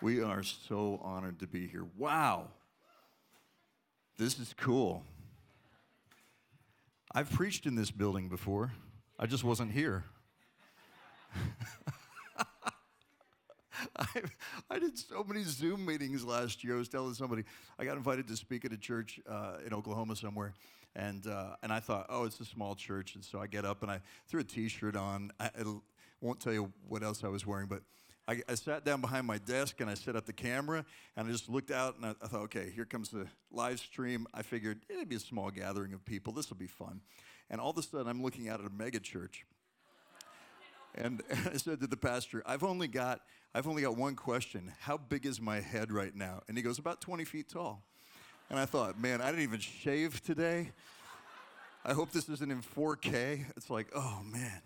We are so honored to be here. Wow. This is cool. I've preached in this building before, I just wasn't here. I, I, did so many Zoom meetings last year. I was telling somebody I got invited to speak at a church uh, in Oklahoma somewhere, and uh, and I thought, oh, it's a small church, and so I get up and I threw a T-shirt on. I, I won't tell you what else I was wearing, but I, I, sat down behind my desk and I set up the camera and I just looked out and I, I thought, okay, here comes the live stream. I figured it'd be a small gathering of people. This will be fun. And all of a sudden, I'm looking out at a mega church. And I said to the pastor, I've only got I've only got one question. How big is my head right now? And he goes, about 20 feet tall. And I thought, man, I didn't even shave today. I hope this isn't in 4K. It's like, oh man.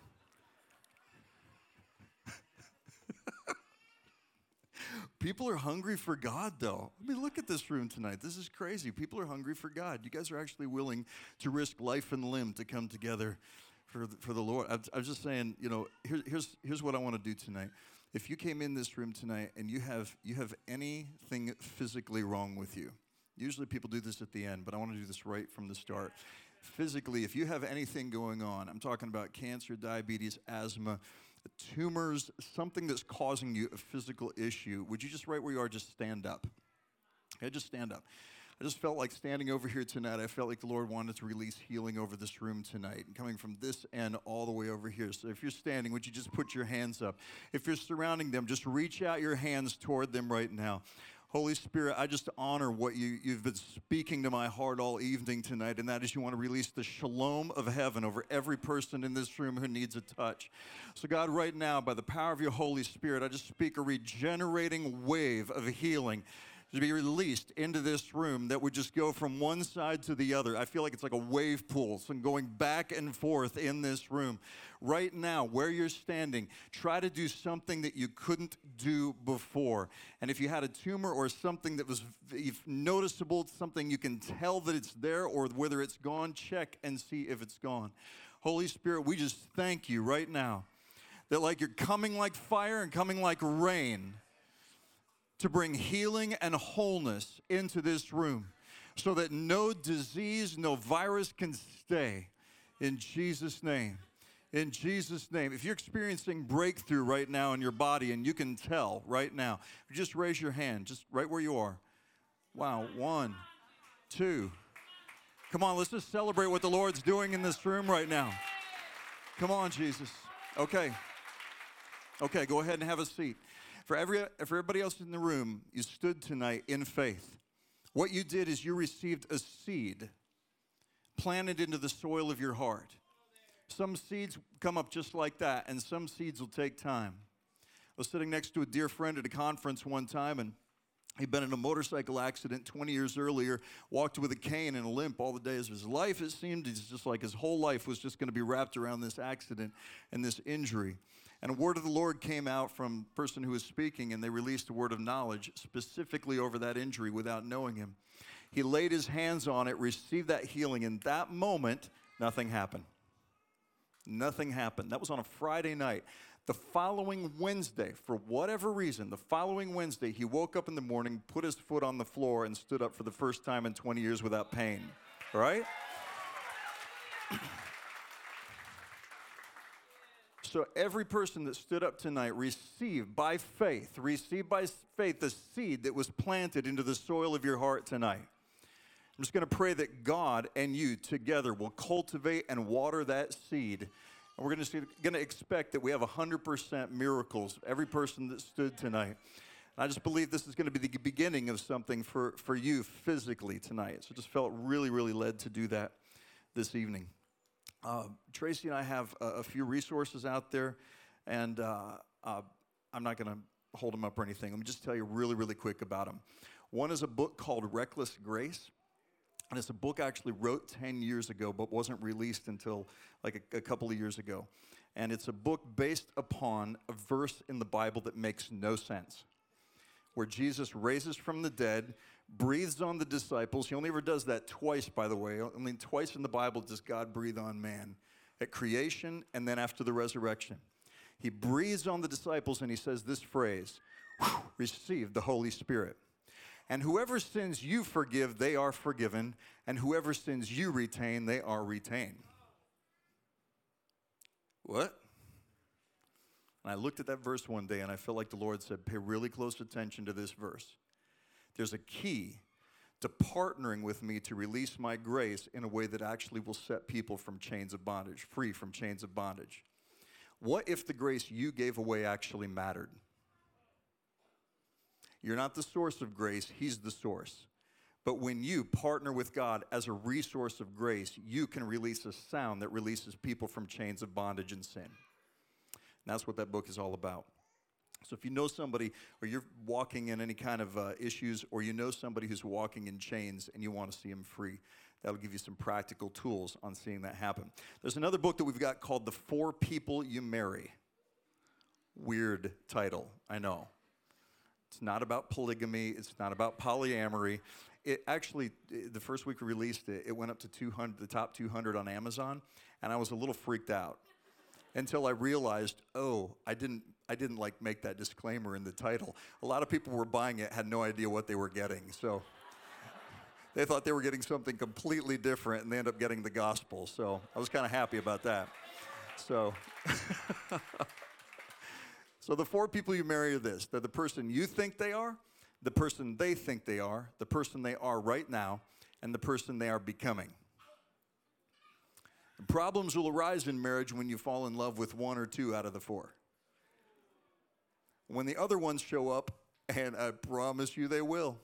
People are hungry for God, though. I mean, look at this room tonight. This is crazy. People are hungry for God. You guys are actually willing to risk life and limb to come together for the, for the Lord. I, I was just saying, you know, here, here's, here's what I want to do tonight. If you came in this room tonight and you have, you have anything physically wrong with you, usually people do this at the end, but I want to do this right from the start. Physically, if you have anything going on, I'm talking about cancer, diabetes, asthma, tumors, something that's causing you a physical issue, would you just right where you are, just stand up? Okay, just stand up. I just felt like standing over here tonight, I felt like the Lord wanted to release healing over this room tonight, and coming from this end all the way over here. So if you're standing, would you just put your hands up? If you're surrounding them, just reach out your hands toward them right now. Holy Spirit, I just honor what you, you've been speaking to my heart all evening tonight, and that is you want to release the shalom of heaven over every person in this room who needs a touch. So, God, right now, by the power of your Holy Spirit, I just speak a regenerating wave of healing to be released into this room that would just go from one side to the other. I feel like it's like a wave pool, so going back and forth in this room. Right now, where you're standing, try to do something that you couldn't do before. And if you had a tumor or something that was noticeable, something you can tell that it's there or whether it's gone, check and see if it's gone. Holy Spirit, we just thank you right now that like you're coming like fire and coming like rain to bring healing and wholeness into this room so that no disease, no virus can stay. In Jesus' name. In Jesus' name. If you're experiencing breakthrough right now in your body and you can tell right now, just raise your hand, just right where you are. Wow, one, two. Come on, let's just celebrate what the Lord's doing in this room right now. Come on, Jesus. Okay. Okay, go ahead and have a seat. For, every, for everybody else in the room, you stood tonight in faith. What you did is you received a seed planted into the soil of your heart. Some seeds come up just like that, and some seeds will take time. I was sitting next to a dear friend at a conference one time, and He'd been in a motorcycle accident 20 years earlier, walked with a cane and a limp all the days of his life. It seemed just like his whole life was just going to be wrapped around this accident and this injury. And a word of the Lord came out from the person who was speaking, and they released a word of knowledge specifically over that injury without knowing him. He laid his hands on it, received that healing. In that moment, nothing happened. Nothing happened. That was on a Friday night. The following Wednesday, for whatever reason, the following Wednesday, he woke up in the morning, put his foot on the floor, and stood up for the first time in 20 years without pain. Right? So every person that stood up tonight received by faith, received by faith the seed that was planted into the soil of your heart tonight. I'm just going to pray that God and you together will cultivate and water that seed. And we're going to, going to expect that we have 100% miracles, every person that stood tonight. I just believe this is going to be the beginning of something for, for you physically tonight. So just felt really, really led to do that this evening. Uh, Tracy and I have a, a, few resources out there, and uh, uh, I'm not going to hold them up or anything. Let me just tell you really, really quick about them. One is a book called Reckless Grace. And it's a book I actually wrote 10 years ago, but wasn't released until like a, a couple of years ago. And it's a book based upon a verse in the Bible that makes no sense, where Jesus raises from the dead, breathes on the disciples. He only ever does that twice, by the way. I mean, twice in the Bible does God breathe on man at creation and then after the resurrection. He breathes on the disciples and he says this phrase receive the Holy Spirit. And whoever sins you forgive, they are forgiven. And whoever sins you retain, they are retained. What? And I looked at that verse one day and I felt like the Lord said, pay really close attention to this verse. There's a key to partnering with me to release my grace in a way that actually will set people from chains of bondage, free from chains of bondage. What if the grace you gave away actually mattered? You're not the source of grace, He's the source. But when you partner with God as a resource of grace, you can release a sound that releases people from chains of bondage and sin. And that's what that book is all about. So if you know somebody, or you're walking in any kind of uh, issues, or you know somebody who's walking in chains and you want to see them free, that'll give you some practical tools on seeing that happen. There's another book that we've got called The Four People You Marry. Weird title, I know. It's not about polygamy, it's not about polyamory. It actually, the first week we released it, it went up to 200, the top 200 on Amazon, and I was a little freaked out until I realized, oh, I didn't, I didn't like make that disclaimer in the title. A lot of people were buying it, had no idea what they were getting. So they thought they were getting something completely different, and they end up getting the gospel. So I was kind of happy about that. So. So the four people you marry are this they're the person you think they are, the person they think they are, the person they are right now, and the person they are becoming. Problems will arise in marriage when you fall in love with one or two out of the four. When the other ones show up, and I promise you they will,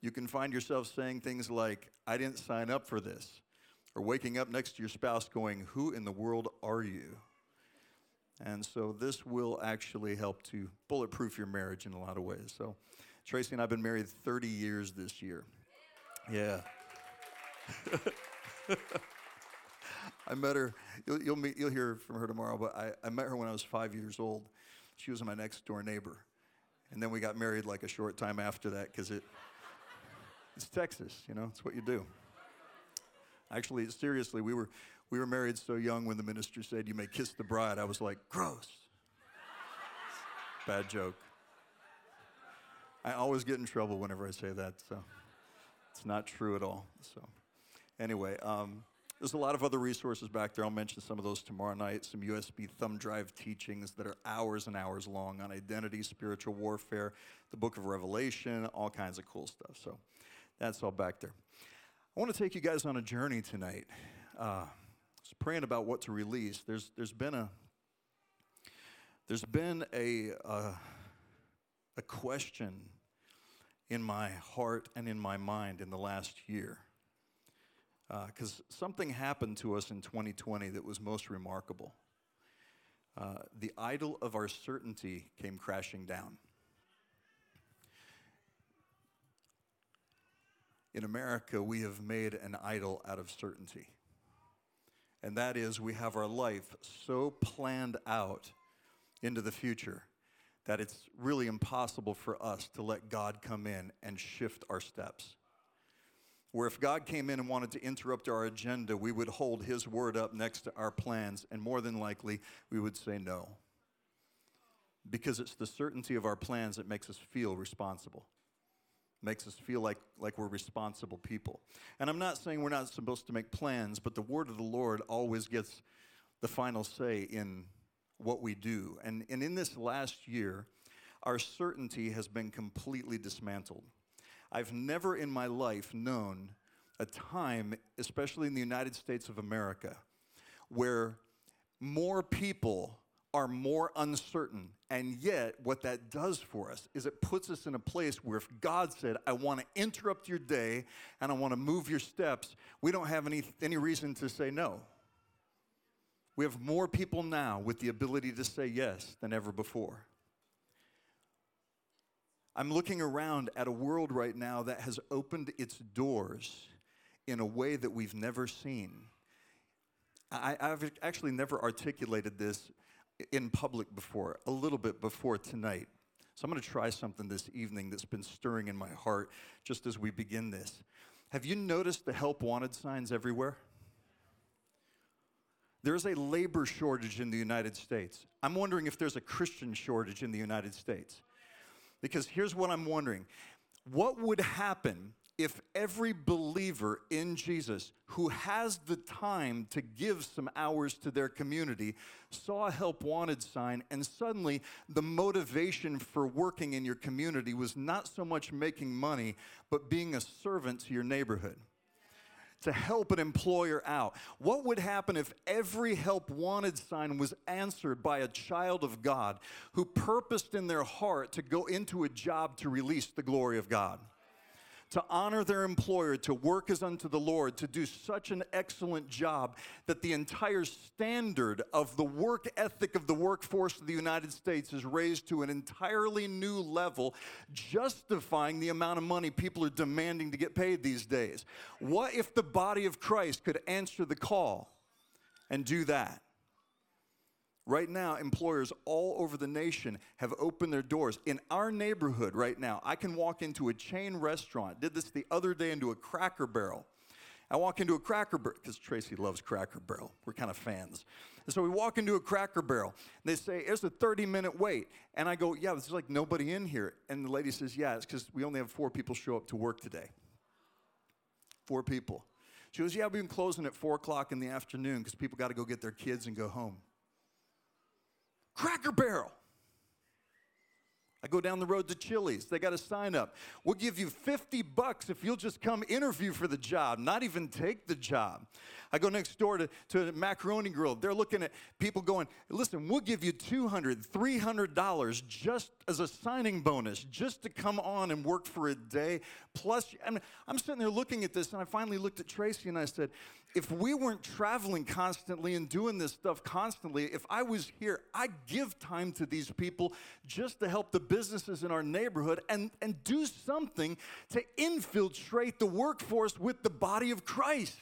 you can find yourself saying things like, I didn't sign up for this. Or waking up next to your spouse going, Who in the world are you? And so this will actually help to bulletproof your marriage in a lot of ways. So Tracy and I have been married 30 years this year. Yeah. I met her, you'll, you'll, meet, you'll hear from her tomorrow, but I, I met her when I was five years old. She was my next door neighbor. And then we got married like a short time after that because it, it's Texas, you know, it's what you do. Actually, seriously, we were, we were married so young when the minister said, You may kiss the bride. I was like, Gross. Bad joke. I always get in trouble whenever I say that, so it's not true at all. So, anyway, um, there's a lot of other resources back there. I'll mention some of those tomorrow night. Some USB thumb drive teachings that are hours and hours long on identity, spiritual warfare, the book of Revelation, all kinds of cool stuff. So, that's all back there. I want to take you guys on a journey tonight. Uh, was praying about what to release. There's there's been a there's been a uh, a question in my heart and in my mind in the last year because uh, something happened to us in 2020 that was most remarkable. Uh, the idol of our certainty came crashing down. In America, we have made an idol out of certainty and that is we have our life so planned out into the future that it's really impossible for us to let God come in and shift our steps. Where if God came in and wanted to interrupt our agenda, we would hold His word up next to our plans, and more than likely, we would say no. Because it's the certainty of our plans that makes us feel responsible makes us feel like, like we're responsible people. And I'm not saying we're not supposed to make plans, but the word of the Lord always gets the final say in what we do. And, and in this last year, our certainty has been completely dismantled. I've never in my life known a time, especially in the United States of America, where more people are more uncertain. And yet, what that does for us is it puts us in a place where if God said, I want to interrupt your day and I want to move your steps, we don't have any, any reason to say no. We have more people now with the ability to say yes than ever before. I'm looking around at a world right now that has opened its doors in a way that we've never seen. I, have actually never articulated this in public before, a little bit before tonight. So I'm going to try something this evening that's been stirring in my heart just as we begin this. Have you noticed the help wanted signs everywhere? There's a labor shortage in the United States. I'm wondering if there's a Christian shortage in the United States. Because here's what I'm wondering what would happen if every believer in Jesus who has the time to give some hours to their community saw a help wanted sign and suddenly the motivation for working in your community was not so much making money but being a servant to your neighborhood? To help an employer out. What would happen if every help wanted sign was answered by a child of God who purposed in their heart to go into a job to release the glory of God? To honor their employer, to work as unto the Lord, to do such an excellent job that the entire standard of the work ethic of the workforce of the United States is raised to an entirely new level, justifying the amount of money people are demanding to get paid these days. What if the body of Christ could answer the call and do that? Right now, employers all over the nation have opened their doors. In our neighborhood right now, I can walk into a chain restaurant. Did this the other day into a Cracker Barrel. I walk into a Cracker Barrel because Tracy loves Cracker Barrel. We're kind of fans. And so we walk into a Cracker Barrel. And they say, "It's a 30-minute wait." And I go, "Yeah, there's like nobody in here." And the lady says, "Yeah, it's because we only have four people show up to work today. Four people." She goes, "Yeah, we've been closing at four o'clock in the afternoon because people got to go get their kids and go home." Cracker Barrel. I go down the road to Chili's. They got a sign up. We'll give you 50 bucks if you'll just come interview for the job, not even take the job. I go next door to, to Macaroni Grill. They're looking at people going, listen, we'll give you $200, $300 just as a signing bonus, just to come on and work for a day. Plus, I mean, I'm sitting there looking at this, and I finally looked at Tracy and I said, if we weren't traveling constantly and doing this stuff constantly, if I was here, I'd give time to these people just to help the businesses in our neighborhood and, and do something to infiltrate the workforce with the body of Christ.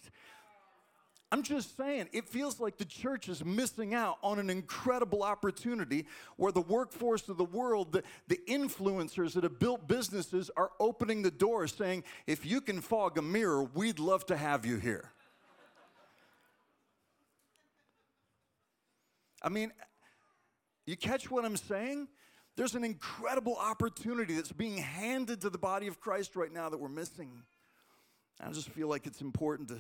I'm just saying, it feels like the church is missing out on an incredible opportunity where the workforce of the world, the, the influencers that have built businesses, are opening the door saying, if you can fog a mirror, we'd love to have you here. I mean, you catch what I'm saying? There's an incredible opportunity that's being handed to the body of Christ right now that we're missing. I just feel like it's important to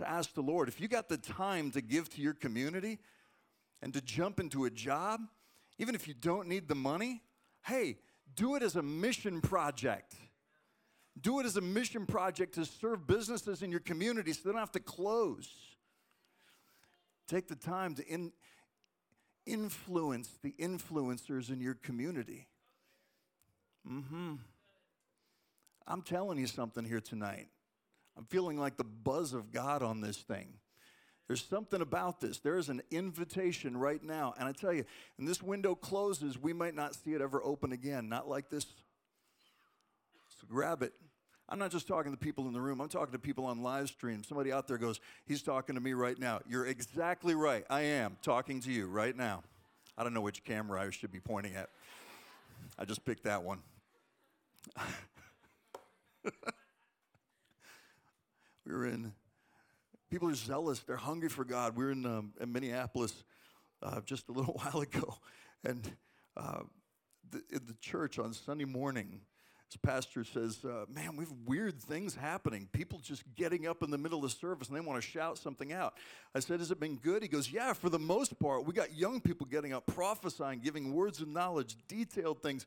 to ask the Lord if you got the time to give to your community and to jump into a job, even if you don't need the money, hey, do it as a mission project. Do it as a mission project to serve businesses in your community so they don't have to close. Take the time to in, influence the influencers in your community. Mm-hmm. I'm telling you something here tonight. I'm feeling like the buzz of God on this thing. There's something about this. There is an invitation right now. And I tell you, when this window closes, we might not see it ever open again. Not like this. So grab it. I'm not just talking to people in the room, I'm talking to people on live stream. Somebody out there goes, He's talking to me right now. You're exactly right. I am talking to you right now. I don't know which camera I should be pointing at. I just picked that one. We were in, people are zealous, they're hungry for God. We were in, um, in Minneapolis uh, just a little while ago, and uh, the, in the church on Sunday morning, pastor says, uh, Man, we have weird things happening. People just getting up in the middle of service and they want to shout something out. I said, Has it been good? He goes, Yeah, for the most part. We got young people getting up, prophesying, giving words of knowledge, detailed things.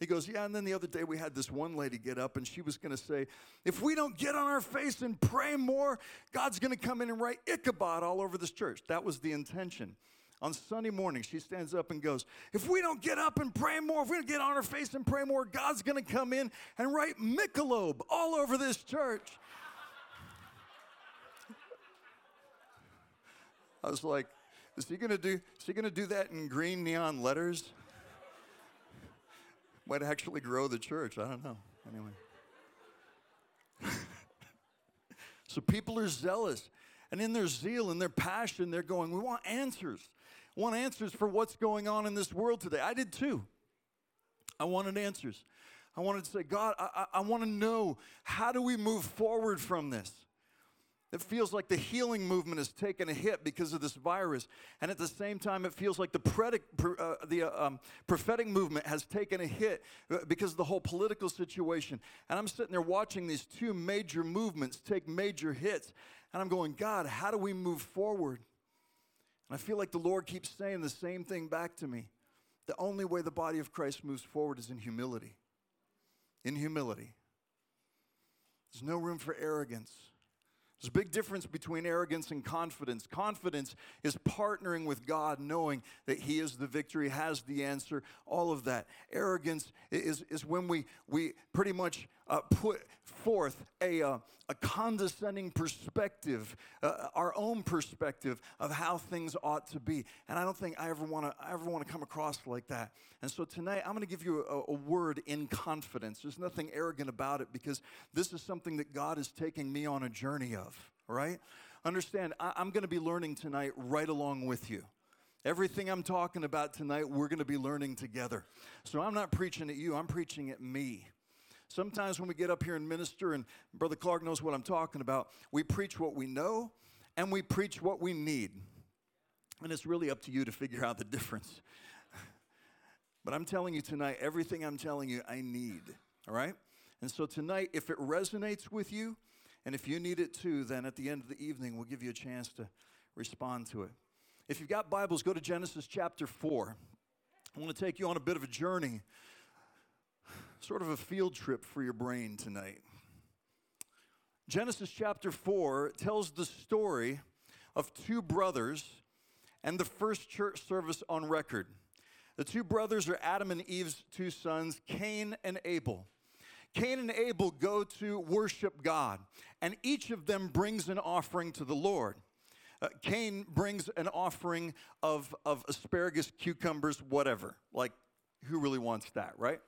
He goes, Yeah, and then the other day we had this one lady get up and she was going to say, If we don't get on our face and pray more, God's going to come in and write Ichabod all over this church. That was the intention. On Sunday morning, she stands up and goes, If we don't get up and pray more, if we don't get on our face and pray more, God's going to come in and write Michelob all over this church. I was like, is he gonna do is he gonna do that in green neon letters? might actually grow the church. I don't know. Anyway. so people are zealous. And in their zeal and their passion, they're going, We want answers. Want answers for what's going on in this world today. I did too. I wanted answers. I wanted to say, God, I, I, I want to know how do we move forward from this? It feels like the healing movement has taken a hit because of this virus. And at the same time, it feels like the, predic, uh, the uh, um, prophetic movement has taken a hit uh, because of the whole political situation. And I'm sitting there watching these two major movements take major hits. And I'm going, God, how do we move forward? I feel like the Lord keeps saying the same thing back to me. The only way the body of Christ moves forward is in humility. In humility. There's no room for arrogance. There's a big difference between arrogance and confidence. Confidence is partnering with God, knowing that He is the victory, has the answer, all of that. Arrogance is, is when we, we pretty much uh, put forth a, uh, a condescending perspective, uh, our own perspective of how things ought to be. And I don't think I ever want to ever want to come across like that. And so tonight I'm going to give you a, a word in confidence. There's nothing arrogant about it because this is something that God is taking me on a journey of. Right? Understand, I, I'm going to be learning tonight right along with you. Everything I'm talking about tonight, we're going to be learning together. So I'm not preaching at you, I'm preaching at me. Sometimes when we get up here and minister, and Brother Clark knows what I'm talking about, we preach what we know and we preach what we need. And it's really up to you to figure out the difference. but I'm telling you tonight, everything I'm telling you, I need. All right? And so tonight, if it resonates with you, and if you need it too, then at the end of the evening, we'll give you a chance to respond to it. If you've got Bibles, go to Genesis chapter 4. I want to take you on a bit of a journey sort of a field trip for your brain tonight. Genesis chapter 4 tells the story of two brothers and the first church service on record. The two brothers are Adam and Eve's two sons, Cain and Abel. Cain and Abel go to worship God, and each of them brings an offering to the Lord. Uh, Cain brings an offering of, of asparagus, cucumbers, whatever. Like, who really wants that, right?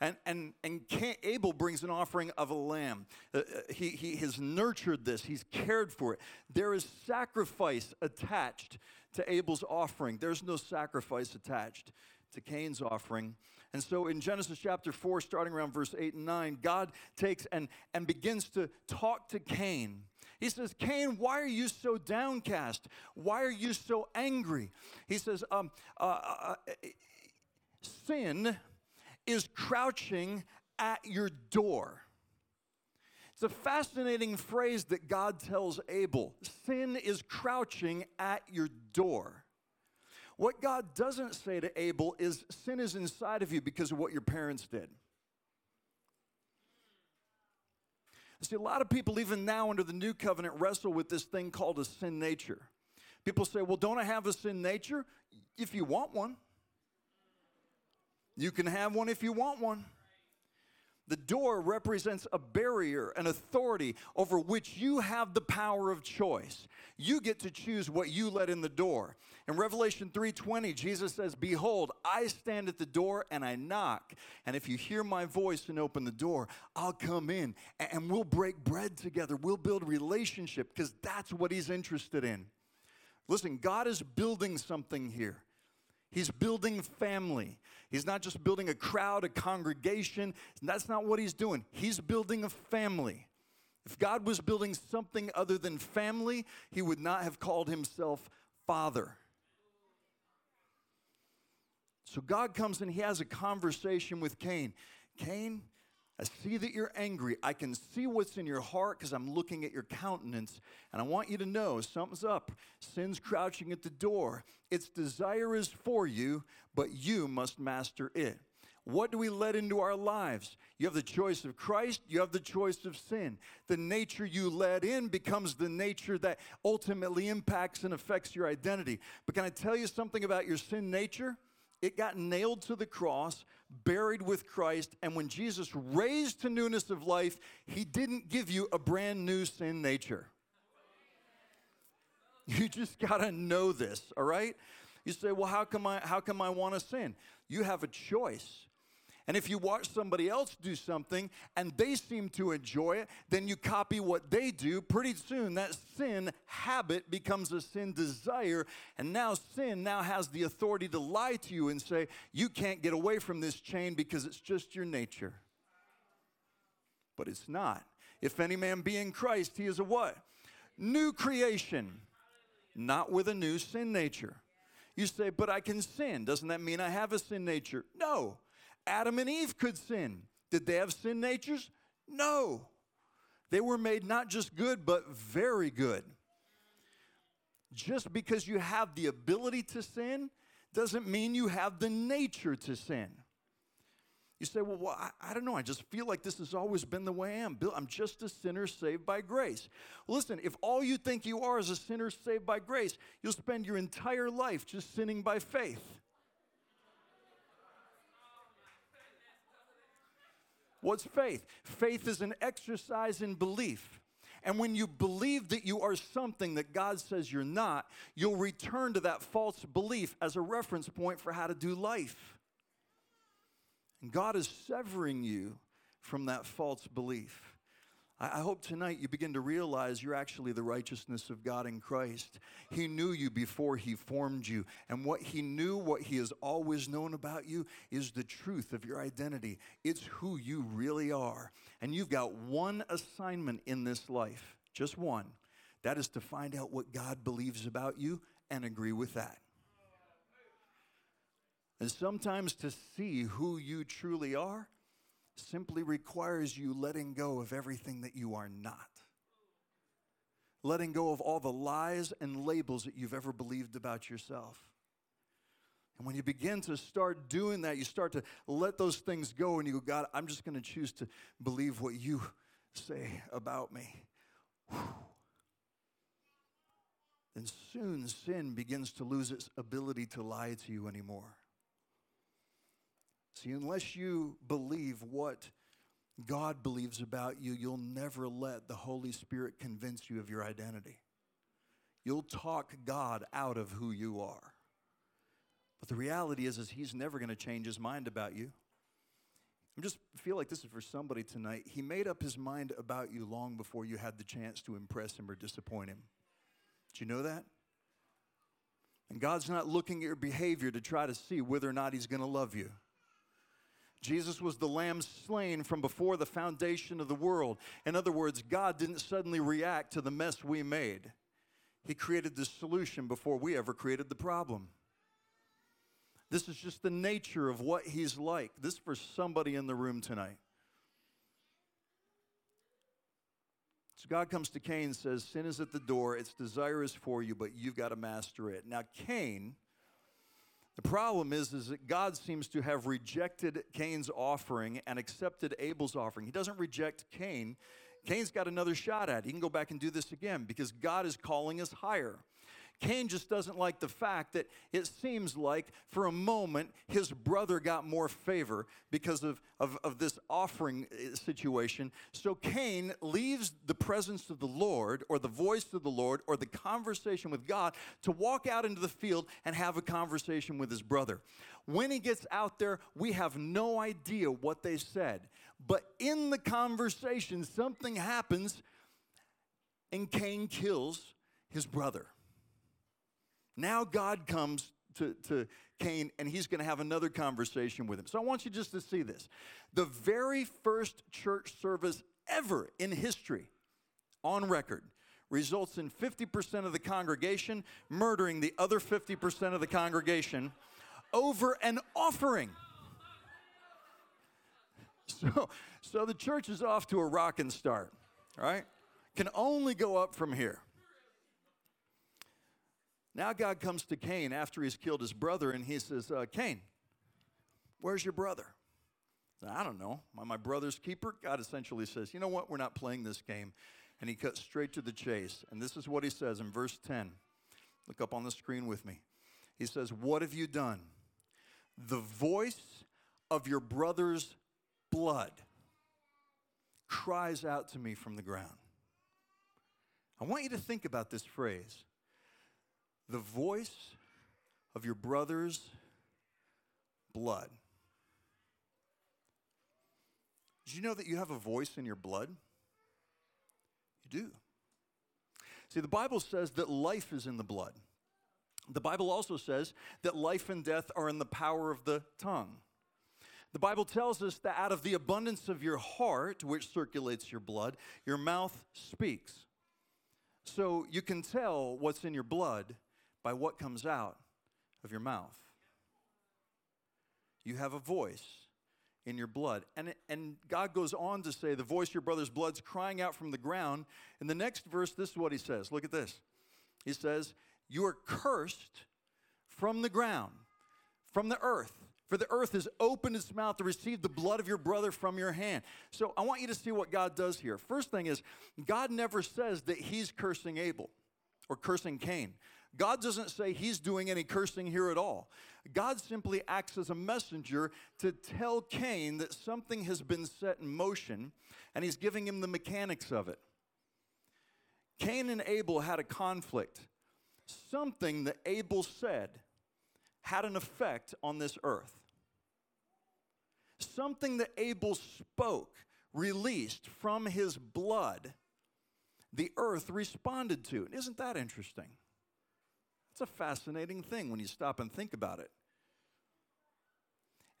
And, and, and Abel brings an offering of a lamb. Uh, uh, he, he has nurtured this, he's cared for it. There is sacrifice attached to Abel's offering, there's no sacrifice attached to Cain's offering. And so in Genesis chapter 4, starting around verse 8 and 9, God takes and, and begins to talk to Cain. He says, Cain, why are you so downcast? Why are you so angry? He says, um, uh, uh, uh sin is crouching at your door. It's a fascinating phrase that God tells Abel sin is crouching at your door. What God doesn't say to Abel is sin is inside of you because of what your parents did. See, a lot of people, even now under the new covenant, wrestle with this thing called a sin nature. People say, Well, don't I have a sin nature? If you want one. You can have one if you want one. The door represents a barrier, an authority over which you have the power of choice. You get to choose what you let in the door. In Revelation 3:20, Jesus says, "Behold, I stand at the door and I knock, and if you hear my voice and open the door, I'll come in and we'll break bread together. We'll build relationship because that's what he's interested in." Listen, God is building something here. He's building family. He's not just building a crowd, a congregation. That's not what he's doing. He's building a family. If God was building something other than family, he would not have called himself Father. So God comes and he has a conversation with Cain. Cain, I see that you're angry. I can see what's in your heart because I'm looking at your countenance. And I want you to know something's up. Sin's crouching at the door. Its desire is for you, but you must master it. What do we let into our lives? You have the choice of Christ, you have the choice of sin. The nature you let in becomes the nature that ultimately impacts and affects your identity. But can I tell you something about your sin nature? It got nailed to the cross, buried with Christ, and when Jesus raised to newness of life, he didn't give you a brand new sin nature. You just got to know this, all right? You say, "Well, how come I how come I want to sin?" You have a choice. And if you watch somebody else do something and they seem to enjoy it, then you copy what they do. Pretty soon that sin habit becomes a sin desire. And now sin now has the authority to lie to you and say, you can't get away from this chain because it's just your nature. But it's not. If any man be in Christ, he is a what? new creation, not with a new sin nature. You say, but I can sin. Doesn't that mean I have a sin nature? No. Adam and Eve could sin. Did they have sin natures? No. They were made not just good, but very good. Just because you have the ability to sin doesn't mean you have the nature to sin. You say, well, well I, I, don't know. I just feel like this has always been the way I am. Bill, I'm just a sinner saved by grace. Listen, if all you think you are is a sinner saved by grace, you'll spend your entire life just sinning by faith. What's faith? Faith is an exercise in belief. And when you believe that you are something that God says you're not, you'll return to that false belief as a reference point for how to do life. And God is severing you from that false belief. I hope tonight you begin to realize you're actually the righteousness of God in Christ. He knew you before He formed you. And what He knew, what He has always known about you, is the truth of your identity. It's who you really are. And you've got one assignment in this life, just one. That is to find out what God believes about you and agree with that. And sometimes to see who you truly are simply requires you letting go of everything that you are not. Letting go of all the lies and labels that you've ever believed about yourself. And when you begin to start doing that, you start to let those things go and you go, God, I'm just going to choose to believe what you say about me. Then soon sin begins to lose its ability to lie to you anymore. See, unless you believe what God believes about you, you'll never let the Holy Spirit convince you of your identity. You'll talk God out of who you are. But the reality is, is He's never going to change His mind about you. I just feel like this is for somebody tonight. He made up His mind about you long before you had the chance to impress Him or disappoint Him. Do you know that? And God's not looking at your behavior to try to see whether or not He's going to love you. Jesus was the lamb slain from before the foundation of the world. In other words, God didn't suddenly react to the mess we made. He created the solution before we ever created the problem. This is just the nature of what He's like. This is for somebody in the room tonight. So God comes to Cain and says, Sin is at the door, its desire is for you, but you've got to master it. Now, Cain the problem is, is that God seems to have rejected Cain's offering and accepted Abel's offering. He doesn't reject Cain. Cain's got another shot at it. He can go back and do this again because God is calling us higher. Cain just doesn't like the fact that it seems like for a moment his brother got more favor because of, of, of, this offering uh, situation. So Cain leaves the presence of the Lord or the voice of the Lord or the conversation with God to walk out into the field and have a conversation with his brother. When he gets out there, we have no idea what they said. But in the conversation, something happens and Cain kills his brother. Now God comes to, to Cain and he's going to have another conversation with him. So I want you just to see this. The very first church service ever in history on record results in 50% of the congregation murdering the other 50% of the congregation over an offering. So, so the church is off to a rocking start, right? Can only go up from here. Now God comes to Cain after he's killed his brother and he says, uh, Cain, where's your brother? I don't know. My brother's keeper? God essentially says, You know what? We're not playing this game. And he cuts straight to the chase. And this is what he says in verse 10. Look up on the screen with me. He says, What have you done? The voice of your brother's blood cries out to me from the ground. I want you to think about this phrase the voice of your brother's blood. Did you know that you have a voice in your blood? You do. See, the Bible says that life is in the blood. The Bible also says that life and death are in the power of the tongue. The Bible tells us that out of the abundance of your heart, which circulates your blood, your mouth speaks. So you can tell what's in your blood by what comes out of your mouth. You have a voice in your blood. And, and God goes on to say, The voice of your brother's blood's crying out from the ground. In the next verse, this is what he says. Look at this. He says, You are cursed from the ground, from the earth. For the earth has opened its mouth to receive the blood of your brother from your hand. So I want you to see what God does here. First thing is, God never says that he's cursing Abel or cursing Cain. God doesn't say he's doing any cursing here at all. God simply acts as a messenger to tell Cain that something has been set in motion and he's giving him the mechanics of it. Cain and Abel had a conflict. Something that Abel said had an effect on this earth. Something that Abel spoke, released from his blood, the earth responded to. Isn't that interesting? It's a fascinating thing when you stop and think about it.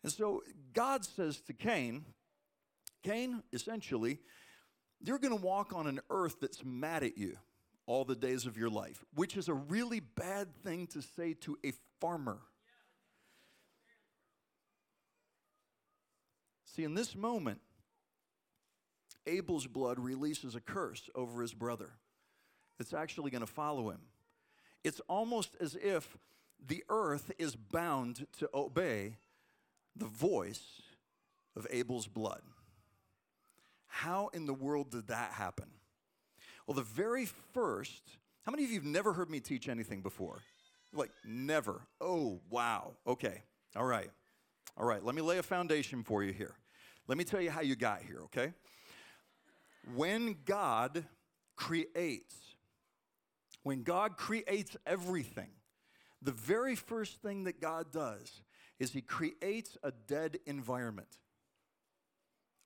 And so God says to Cain, Cain, essentially, you're going to walk on an earth that's mad at you all the days of your life, which is a really bad thing to say to a farmer. See, in this moment, Abel's blood releases a curse over his brother that's actually going to follow him. It's almost as if the earth is bound to obey the voice of Abel's blood. How in the world did that happen? Well, the very first, how many of you have never heard me teach anything before? Like, never. Oh, wow. Okay. All right. All right. Let me lay a foundation for you here. Let me tell you how you got here, okay? When God creates, when God creates everything, the very first thing that God does is He creates a dead environment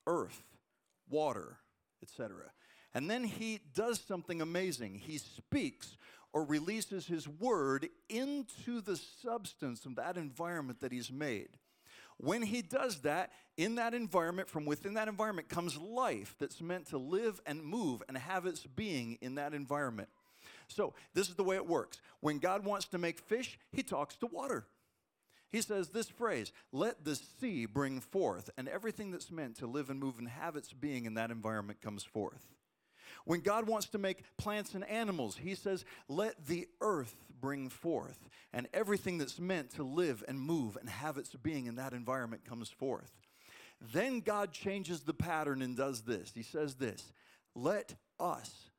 earth, water, etc. And then He does something amazing. He speaks or releases His word into the substance of that environment that He's made. When he does that, in that environment, from within that environment comes life that's meant to live and move and have its being in that environment. So, this is the way it works. When God wants to make fish, he talks to water. He says this phrase, let the sea bring forth, and everything that's meant to live and move and have its being in that environment comes forth. When God wants to make plants and animals, He says, let the earth bring forth, and everything that's meant to live and move and have its being in that environment comes forth. Then God changes the pattern and does this. He says this let us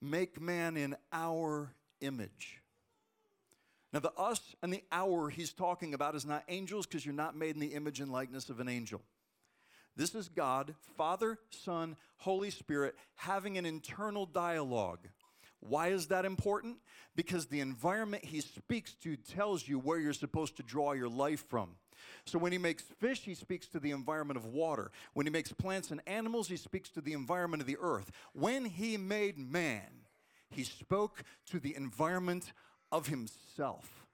make man in our image. Now, the us and the our he's talking about is not angels because you're not made in the image and likeness of an angel. This is God, Father, Son, Holy Spirit, having an internal dialogue. Why is that important? Because the environment he speaks to tells you where you're supposed to draw your life from. So when he makes fish, he speaks to the environment of water. When he makes plants and animals, he speaks to the environment of the earth. When he made man, he spoke to the environment of himself.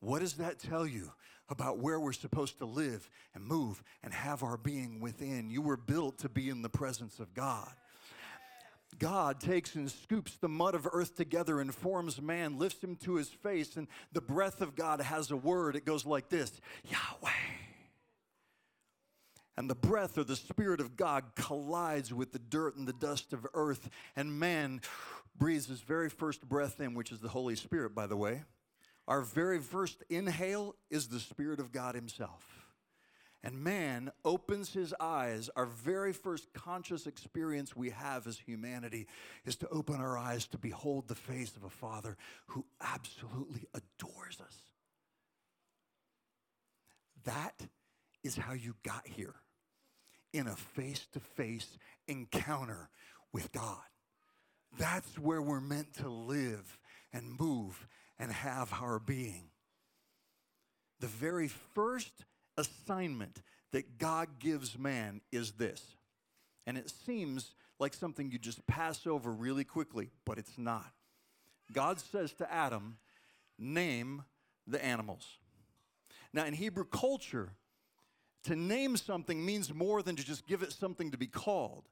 What does that tell you about where we're supposed to live and move and have our being within? You were built to be in the presence of God. God takes and scoops the mud of earth together and forms man, lifts him to his face, and the breath of God has a word. It goes like this Yahweh and the breath or the Spirit of God collides with the dirt and the dust of earth, and man breathes his very first breath in, which is the Holy Spirit, by the way. Our very first inhale is the Spirit of God Himself. And man opens his eyes. Our very first conscious experience we have as humanity is to open our eyes to behold the face of a Father who absolutely adores us. That is how you got here in a face to face encounter with God. That's where we're meant to live and move and have our being. The very first assignment that God gives man is this. And it seems like something you just pass over really quickly, but it's not. God says to Adam, Name the animals. Now, in Hebrew culture, To name something means more than to just give it something to be called.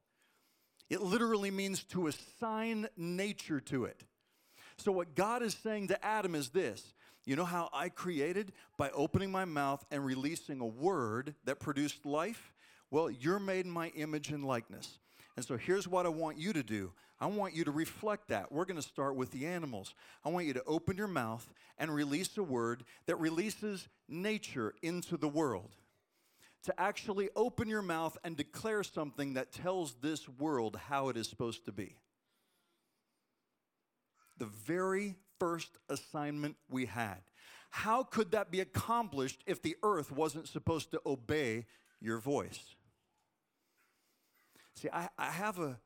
It literally means to assign nature to it. So, what God is saying to Adam is this You know how I created? By opening my mouth and releasing a word that produced life? Well, you're made in my image and likeness. And so, here's what I want you to do I want you to reflect that. We're going to start with the animals. I want you to open your mouth and release a word that releases nature into the world. To actually open your mouth and declare something that tells this world how it is supposed to be. The very first assignment we had. How could that be accomplished if the earth wasn't supposed to obey your voice? See, I, I have a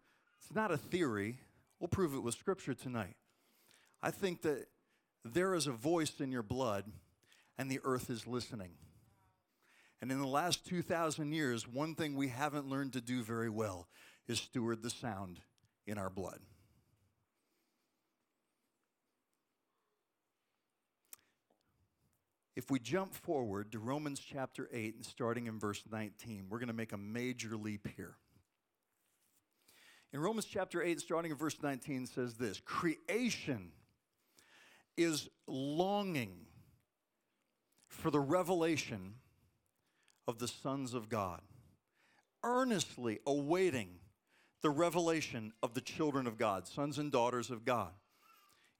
it's not a theory. We'll prove it with scripture tonight. I think that there is a voice in your blood, and the earth is listening. And in the last 2,000 years, one thing we haven't learned to do very well is steward the sound in our blood. If we jump forward to Romans chapter 8 and starting in verse 19, we're going to make a major leap here. In Romans chapter 8, starting in verse 19, says this Creation is longing for the revelation of the sons of God, earnestly awaiting the revelation of the children of God, sons and daughters of God.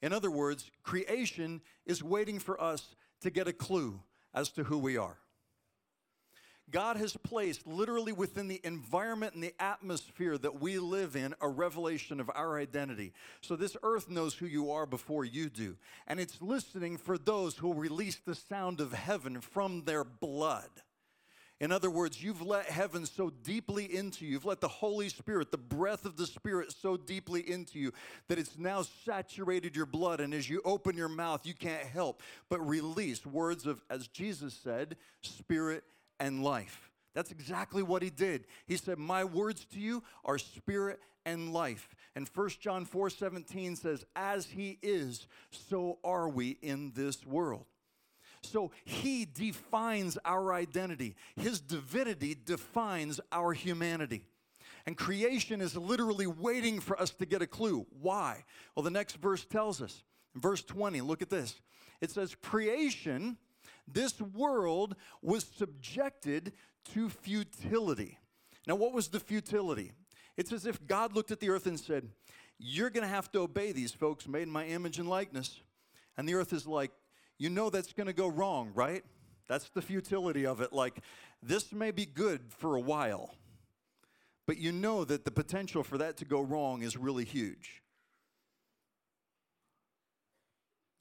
In other words, creation is waiting for us to get a clue as to who we are. God has placed literally within the environment and the atmosphere that we live in a revelation of our identity. So this earth knows who you are before you do. And it's listening for those who release the sound of heaven from their blood. In other words, you've let heaven so deeply into you, you've let the Holy Spirit, the breath of the Spirit, so deeply into you that it's now saturated your blood. And as you open your mouth, you can't help but release words of, as Jesus said, spirit and life. That's exactly what he did. He said, My words to you are spirit and life. And 1 John 4 17 says, As he is, so are we in this world. So he defines our identity, his divinity defines our humanity. And creation is literally waiting for us to get a clue. Why? Well, the next verse tells us. verse 20, look at this. It says, Creation this world was subjected to futility. Now, what was the futility? It's as if God looked at the earth and said, You're going to have to obey these folks made in my image and likeness. And the earth is like, You know that's going to go wrong, right? That's the futility of it. Like, this may be good for a while, but you know that the potential for that to go wrong is really huge.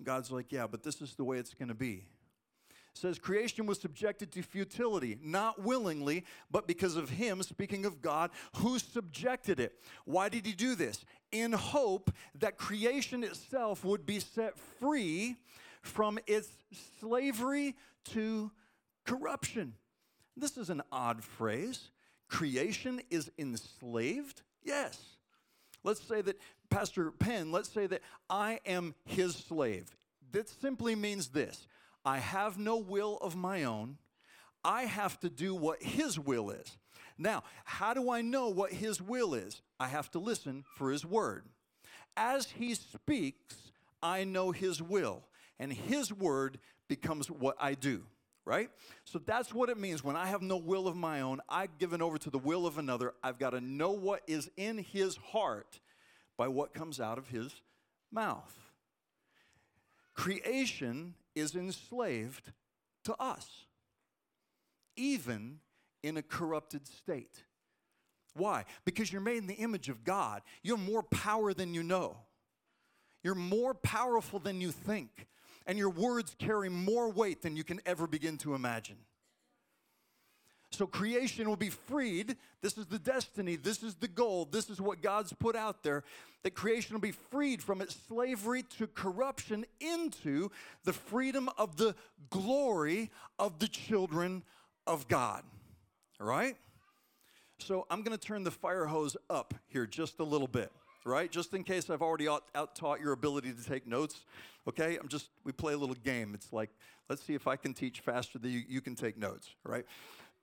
God's like, Yeah, but this is the way it's going to be says creation was subjected to futility, not willingly, but because of him, speaking of God, who subjected it. Why did he do this? In hope that creation itself would be set free from its slavery to corruption. This is an odd phrase. Creation is enslaved? Yes. Let's say that, Pastor Penn, let's say that I am his slave. That simply means this I have no will of my own. I have to do what His will is. Now, how do I know what His will is? I have to listen for His word. As He speaks, I know His will, and His word becomes what I do, right? So that's what it means. When I have no will of my own, I've given over to the will of another. I've got to know what is in His heart by what comes out of His mouth. Creation is enslaved to us, even in a corrupted state. Why? Because you're made in the image of God. You have more power than you know. You're more powerful than you think. And your words carry more weight than you can ever begin to imagine. So creation will be freed. This is the destiny. This is the goal. This is what God's put out there. That creation will be freed from its slavery to corruption into the freedom of the glory of the children of God. All right? So I'm going to turn the fire hose up here just a little bit, right? Just in case I've already out, taught your ability to take notes. Okay? I'm just, we play a little game. It's like, let's see if I can teach faster than you, you can take notes, right?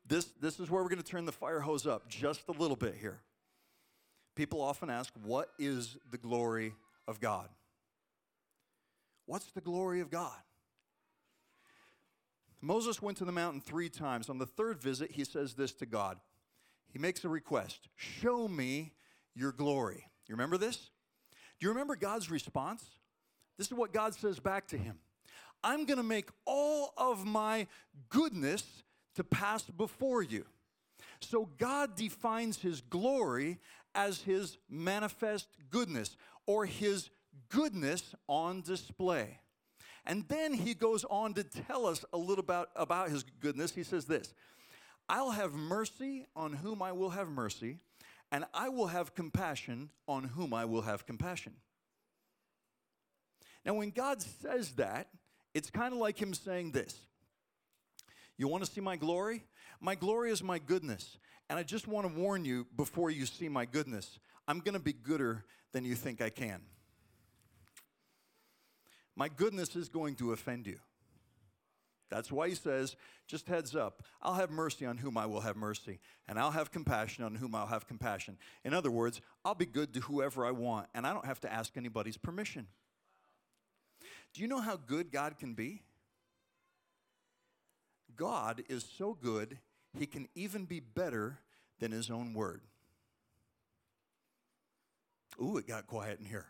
this, this is where we're to turn the fire hose up just a little bit here. People often ask, What is the glory of God? What's the glory of God? Moses went to the mountain three times. On the third visit, he says this to God. He makes a request Show me your glory. You remember this? Do you remember God's response? This is what God says back to him I'm going to make all of my goodness to pass before you. So God defines his glory as his manifest goodness or his goodness on display. And then he goes on to tell us a little about, about his goodness. He says this I'll have mercy on whom I will have mercy, and I will have compassion on whom I will have compassion. Now, when God says that, it's kind of like him saying this You want to see my glory? My glory is my goodness. And I just want to warn you before you see my goodness, I'm going to be gooder than you think I can. My goodness is going to offend you. That's why he says, just heads up, I'll have mercy on whom I will have mercy, and I'll have compassion on whom I'll have compassion. In other words, I'll be good to whoever I want, and I don't have to ask anybody's permission. Do you know how good God can be? God is so good, he can even be better than his own word. Ooh, it got quiet in here.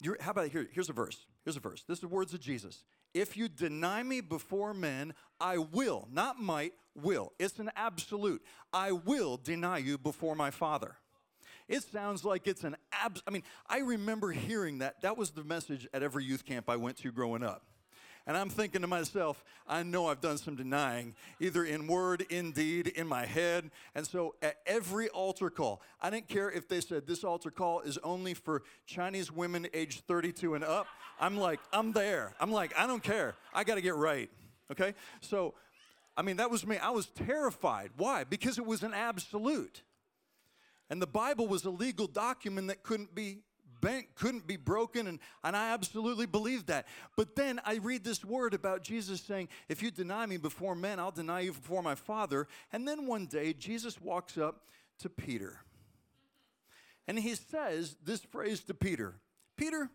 You're, how about here? Here's a verse. Here's a verse. This is the words of Jesus. If you deny me before men, I will, not might, will. It's an absolute. I will deny you before my Father. It sounds like it's an abs. I mean, I remember hearing that. That was the message at every youth camp I went to growing up. And I'm thinking to myself, I know I've done some denying, either in word, in deed, in my head. And so at every altar call, I didn't care if they said this altar call is only for Chinese women aged 32 and up. I'm like, I'm there. I'm like, I don't care. I got to get right. Okay? So, I mean, that was me. I was terrified. Why? Because it was an absolute. And the Bible was a legal document that couldn't be bent, couldn't be broken, and, and I absolutely believe that. But then I read this word about Jesus saying, If you deny me before men, I'll deny you before my Father. And then one day, Jesus walks up to Peter. And he says this phrase to Peter Peter,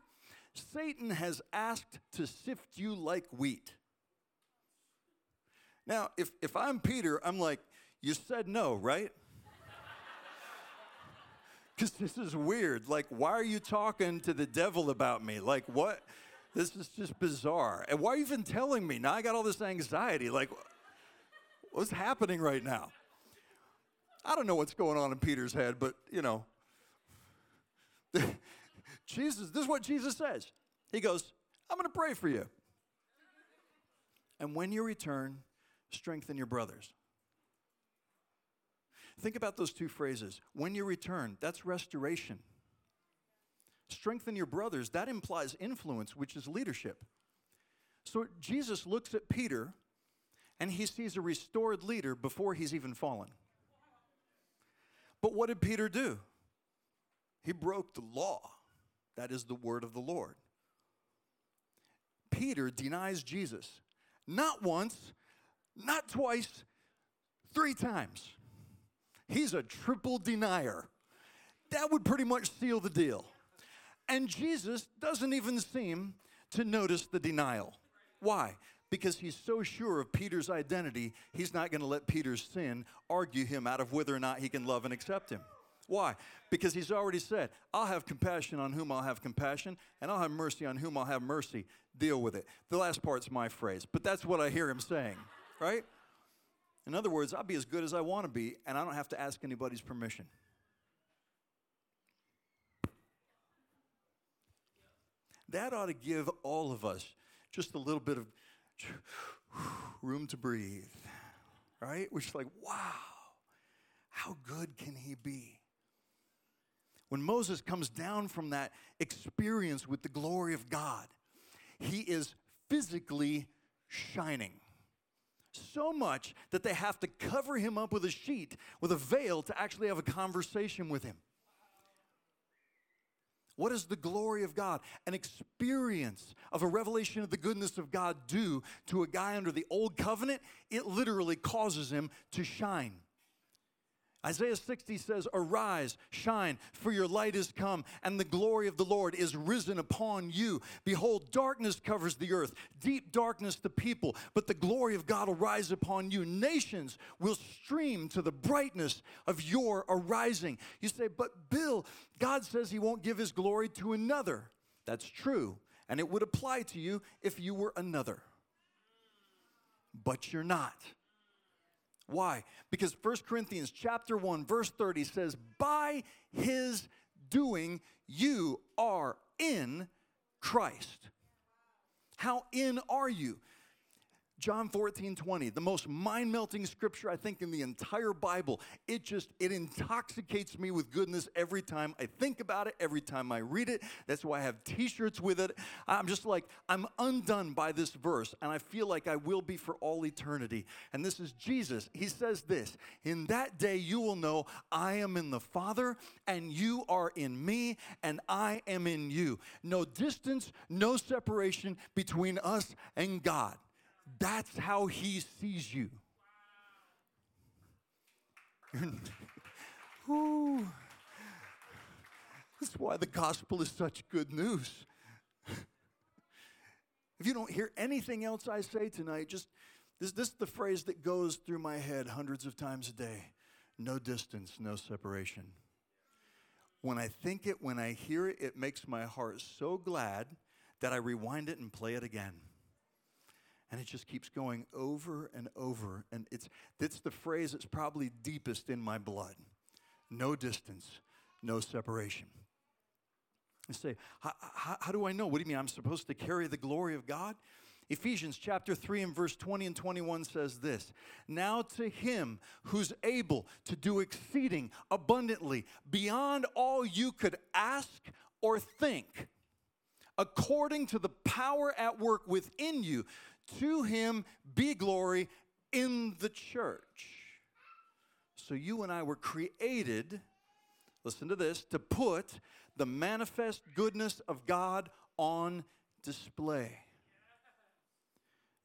Satan has asked to sift you like wheat. Now, if, if I'm Peter, I'm like, You said no, right? Because this is weird. Like, why are you talking to the devil about me? Like, what? This is just bizarre. And why are you even telling me? Now I got all this anxiety. Like, what's happening right now? I don't know what's going on in Peter's head, but you know, Jesus, this is what Jesus says. He goes, I'm going to pray for you. And when you return, strengthen your brothers. Think about those two phrases. When you return, that's restoration. Strengthen your brothers, that implies influence, which is leadership. So Jesus looks at Peter and he sees a restored leader before he's even fallen. But what did Peter do? He broke the law. That is the word of the Lord. Peter denies Jesus not once, not twice, three times. He's a triple denier. That would pretty much seal the deal. And Jesus doesn't even seem to notice the denial. Why? Because he's so sure of Peter's identity, he's not going to let Peter's sin argue him out of whether or not he can love and accept him. Why? Because he's already said, I'll have compassion on whom I'll have compassion, and I'll have mercy on whom I'll have mercy. Deal with it. The last part's my phrase, but that's what I hear him saying, right? In other words, I'll be as good as I want to be, and I don't have to ask anybody's permission. That ought to give all of us just a little bit of room to breathe, right? Which is like, wow, how good can he be? When Moses comes down from that experience with the glory of God, he is physically shining so much that they have to cover him up with a sheet, with a veil, to actually have a conversation with him. What does the glory of God, an experience of a revelation of the goodness of God, do to a guy under the old covenant? It literally causes him to shine. Isaiah 60 says, Arise, shine, for your light is come, and the glory of the Lord is risen upon you. Behold, darkness covers the earth, deep darkness the people, but the glory of God will rise upon you. Nations will stream to the brightness of your arising. You say, But Bill, God says He won't give His glory to another. That's true, and it would apply to you if you were another. But you're not. Why? Because 1 Corinthians chapter 1 verse 30 says, "By his doing you are in Christ." How in are you? John 14, 20, the most mind melting scripture I think in the entire Bible. It just, it intoxicates me with goodness every time I think about it, every time I read it. That's why I have t shirts with it. I'm just like, I'm undone by this verse, and I feel like I will be for all eternity. And this is Jesus. He says this In that day you will know I am in the Father, and you are in me, and I am in you. No distance, no separation between us and God. That's how he sees you. That's why the gospel is such good news. if you don't hear anything else I say tonight, just this, this is the phrase that goes through my head hundreds of times a day no distance, no separation. When I think it, when I hear it, it makes my heart so glad that I rewind it and play it again. And it just keeps going over and over. And it's, it's the phrase that's probably deepest in my blood no distance, no separation. You say, how do I know? What do you mean? I'm supposed to carry the glory of God? Ephesians chapter 3 and verse 20 and 21 says this Now to him who's able to do exceeding abundantly beyond all you could ask or think, according to the power at work within you, to him be glory in the church. So you and I were created, listen to this, to put the manifest goodness of God on display.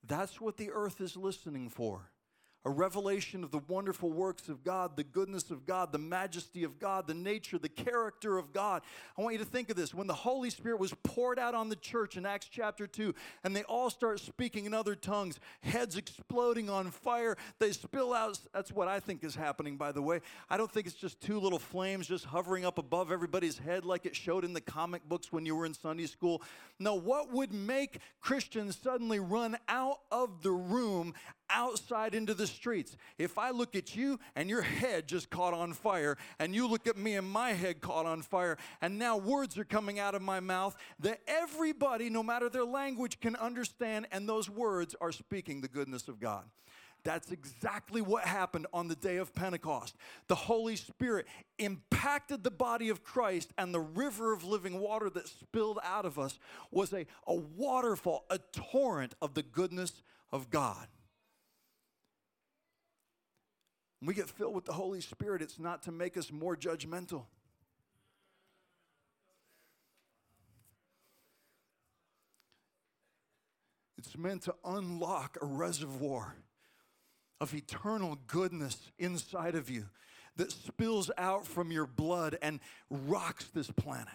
That's what the earth is listening for a revelation of the wonderful works of God, the goodness of God, the majesty of God, the nature, the character of God. I want you to think of this. When the Holy Spirit was poured out on the church in Acts chapter 2, and they all start speaking in other tongues, heads exploding on fire, they spill out. That's what I think is happening, by the way. I don't think it's just two little flames just hovering up above everybody's head like it showed in the comic books when you were in Sunday school. No, what would make Christians suddenly run out of the room outside into the streets. If I look at you and your head just caught on fire, and you look at me and my head caught on fire, and now words are coming out of my mouth that everybody, no matter their language, can understand, and those words are speaking the goodness of God. That's exactly what happened on the day of Pentecost. The Holy Spirit impacted the body of Christ, and the river of living water that spilled out of us was a, a waterfall, a torrent of the goodness of God. When we get filled with the Holy Spirit, it's not to make us more judgmental. It's meant to unlock a reservoir of eternal goodness inside of you that spills out from your blood and rocks this planet.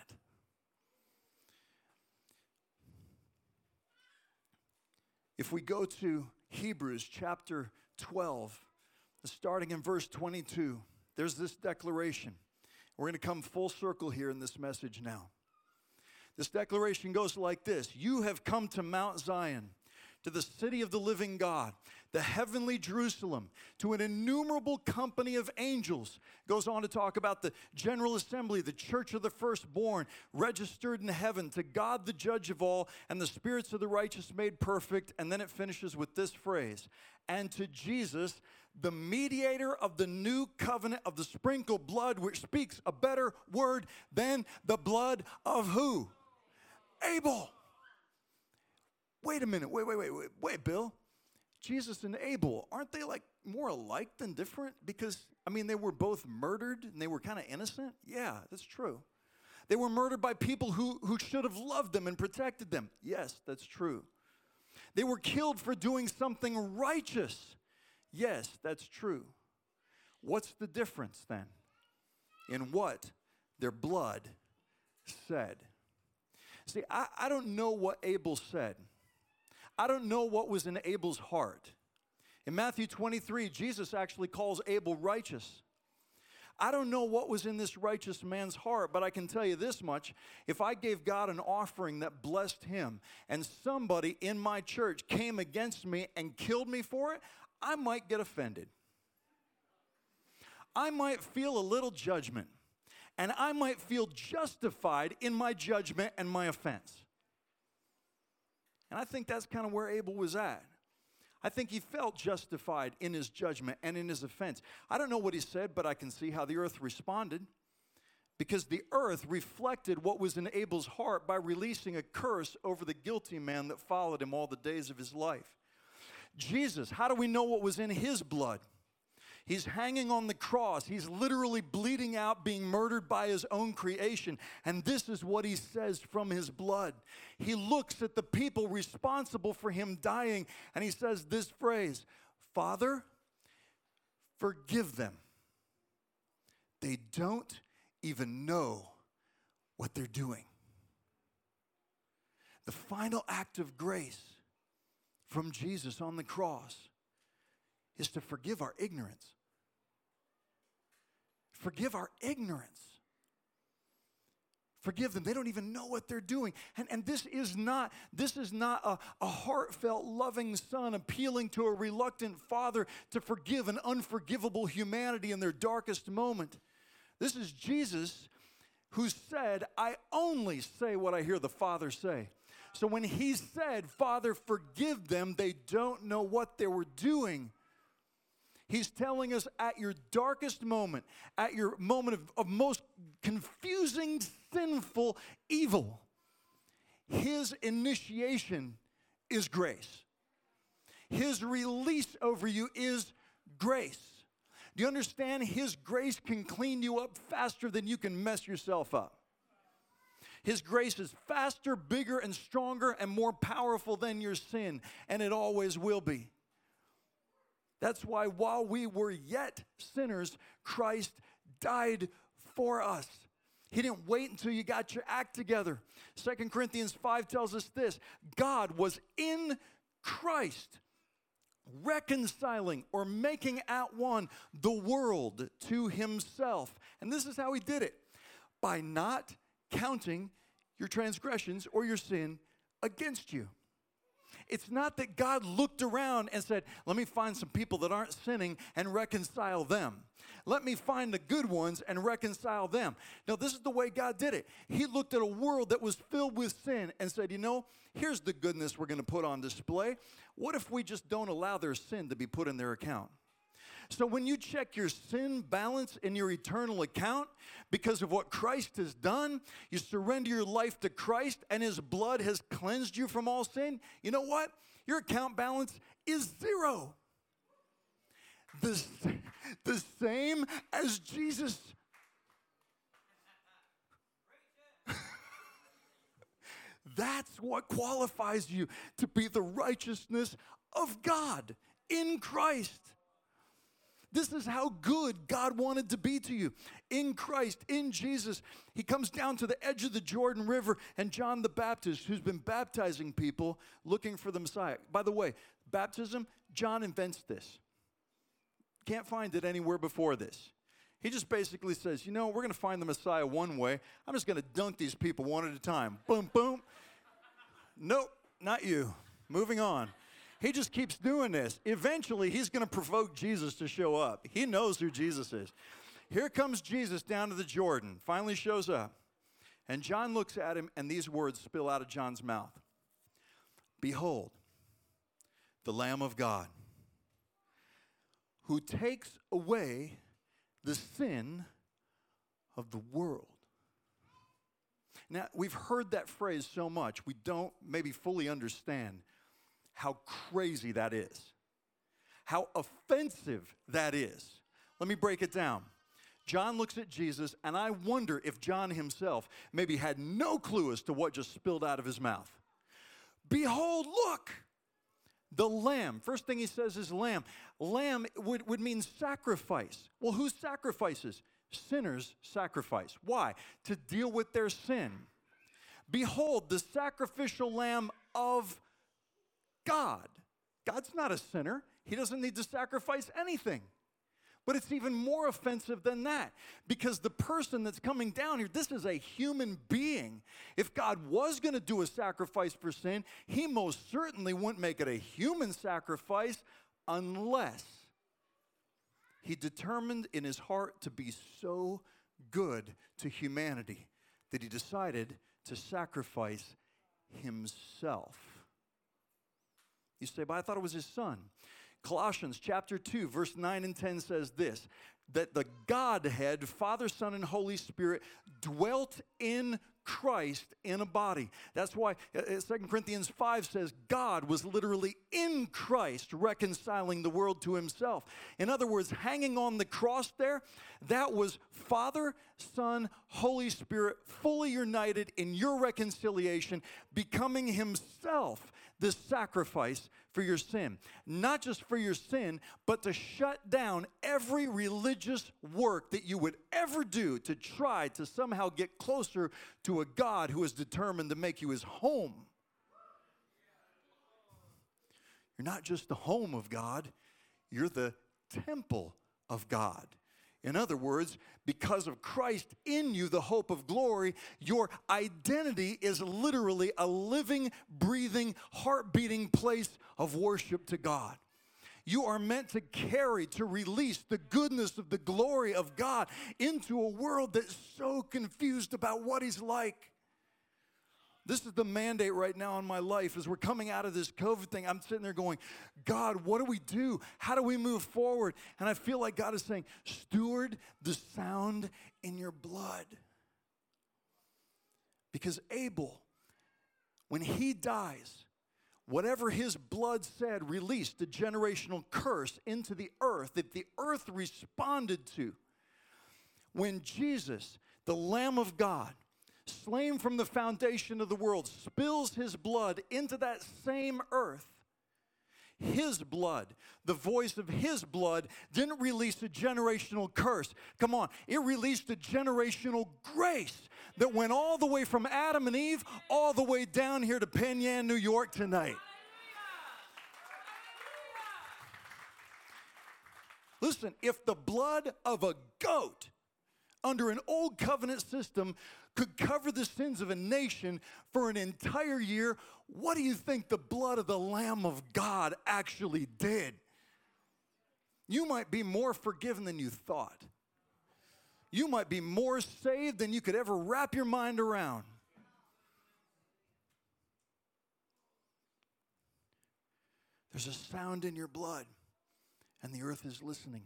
If we go to Hebrews chapter 12, starting in verse 22, there's this declaration. We're going to come full circle here in this message now. This declaration goes like this You have come to Mount Zion, to the city of the living God, the heavenly Jerusalem, to an innumerable company of angels. Goes on to talk about the general assembly, the church of the firstborn, registered in heaven, to God the judge of all, and the spirits of the righteous made perfect. And then it finishes with this phrase and to Jesus, the mediator of the new covenant of the sprinkled blood, which speaks a better word than the blood of who? Abel. Wait a minute. Wait, wait, wait, wait, wait, Bill. Jesus and Abel, aren't they like more alike than different? Because, I mean, they were both murdered and they were kind of innocent. Yeah, that's true. They were murdered by people who, who should have loved them and protected them. Yes, that's true. They were killed for doing something righteous. Yes, that's true. What's the difference then in what their blood said? See, I, I don't know what Abel said. I don't know what was in Abel's heart. In Matthew 23, Jesus actually calls Abel righteous. I don't know what was in this righteous man's heart, but I can tell you this much. If I gave God an offering that blessed him and somebody in my church came against me and killed me for it, I might get offended. I might feel a little judgment, and I might feel justified in my judgment and my offense. And I think that's kind of where Abel was at. I think he felt justified in his judgment and in his offense. I don't know what he said, but I can see how the earth responded because the earth reflected what was in Abel's heart by releasing a curse over the guilty man that followed him all the days of his life. Jesus, how do we know what was in his blood? He's hanging on the cross. He's literally bleeding out, being murdered by his own creation. And this is what he says from his blood. He looks at the people responsible for him dying and he says this phrase Father, forgive them. They don't even know what they're doing. The final act of grace from Jesus on the cross is to forgive our ignorance. Forgive our ignorance. Forgive them. They don't even know what they're doing. And, and this is not, this is not a, a heartfelt, loving son appealing to a reluctant father to forgive an unforgivable humanity in their darkest moment. This is Jesus who said, I only say what I hear the Father say. So when he said, Father, forgive them, they don't know what they were doing. He's telling us at your darkest moment, at your moment of, of most confusing, sinful evil, his initiation is grace. His release over you is grace. Do you understand? His grace can clean you up faster than you can mess yourself up. His grace is faster, bigger, and stronger, and more powerful than your sin, and it always will be. That's why while we were yet sinners, Christ died for us. He didn't wait until you got your act together. Second Corinthians 5 tells us this God was in Christ, reconciling or making at one the world to himself. And this is how he did it by not counting your transgressions or your sin against you. It's not that God looked around and said, Let me find some people that aren't sinning and reconcile them. Let me find the good ones and reconcile them. Now, this is the way God did it. He looked at a world that was filled with sin and said, You know, here's the goodness we're going to put on display. What if we just don't allow their sin to be put in their account? So when you check your sin balance in your eternal account because of what Christ has done, you surrender your life to Christ and his blood has cleansed you from all sin. You know what? Your account balance is zero. The, the same as Jesus. That's what qualifies you to be the righteousness of God in Christ. This is how good God wanted to be to you. In Christ, in Jesus, he comes down to the edge of the Jordan River, and John the Baptist, who's been baptizing people looking for the Messiah. By the way, baptism, John invents this. Can't find it anywhere before this. He just basically says, you know, we're going to find the Messiah one way. I'm just going to dunk these people one at a time. Boom, boom. Nope, not you. Moving on. He just keeps doing this. Eventually, he's going to provoke Jesus to show up. He knows who Jesus is. Here comes Jesus down to the Jordan, finally shows up. And John looks at him, and these words spill out of John's mouth Behold, the Lamb of God, who takes away the sin of the world. Now, we've heard that phrase so much, we don't maybe fully understand how crazy that is, how offensive that is. Let me break it down. John looks at Jesus, and I wonder if John himself maybe had no clue as to what just spilled out of his mouth. Behold, look, the lamb. First thing he says is lamb. Lamb would, would mean sacrifice. Well, who sacrifices? Sinners sacrifice. Why? To deal with their sin. Behold, the sacrificial lamb of God. God's not a sinner, he doesn't need to sacrifice anything. But it's even more offensive than that because the person that's coming down here, this is a human being. If God was going to do a sacrifice for sin, he most certainly wouldn't make it a human sacrifice unless he determined in his heart to be so good to humanity that he decided to sacrifice himself. You say, but I thought it was his son. Colossians chapter 2, verse 9 and 10 says this that the Godhead, Father, Son, and Holy Spirit, dwelt in Christ in a body. That's why uh, uh, Second Corinthians 5 says God was literally in Christ reconciling the world to himself. In other words, hanging on the cross there, that was Father, Son, Holy Spirit fully united in your reconciliation, becoming himself the sacrifice for your sin. Not just for your sin, but to shut down every religious work that you would ever do to try to somehow get closer to a God who is determined to make you his home. You're not just the home of God, you're the temple of God. In other words, because of Christ in you, the hope of glory, your identity is literally a living, breathing, heart beating place of worship to God. You are meant to carry, to release the goodness of the glory of God into a world that's so confused about what He's like. This is the mandate right now in my life as we're coming out of this COVID thing. I'm sitting there going, God, what do we do? How do we move forward? And I feel like God is saying, steward the sound in your blood. Because Abel, when he dies, whatever his blood said released a generational curse into the earth that the earth responded to. When Jesus, the Lamb of God, slain from the foundation of the world, spills his blood into that same earth, his blood, the voice of his blood, didn't release a generational curse. Come on, it released a generational grace that went all the way from Adam and Eve all the way down here to Penn Yan, New York tonight. Listen, if the blood of a goat under an old covenant system could cover the sins of a nation for an entire year, what do you think the blood of the Lamb of God actually did? You might be more forgiven than you thought. You might be more saved than you could ever wrap your mind around. There's a sound in your blood, and the earth is listening.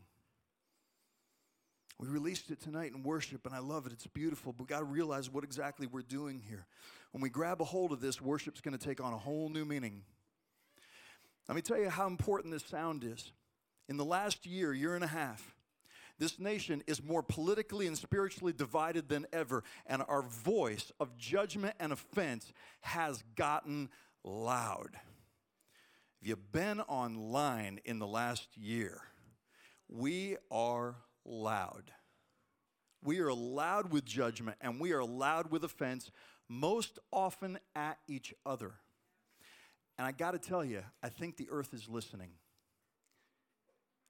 We released it tonight in worship, and I love it. It's beautiful, but we got to realize what exactly we're doing here. When we grab a hold of this, worship's going to take on a whole new meaning. Let me tell you how important this sound is. In the last year, year and a half, this nation is more politically and spiritually divided than ever, and our voice of judgment and offense has gotten loud. If you've been online in the last year, we are loud. We are loud with judgment and we are loud with offense, most often at each other. And I got to tell you, I think the earth is listening.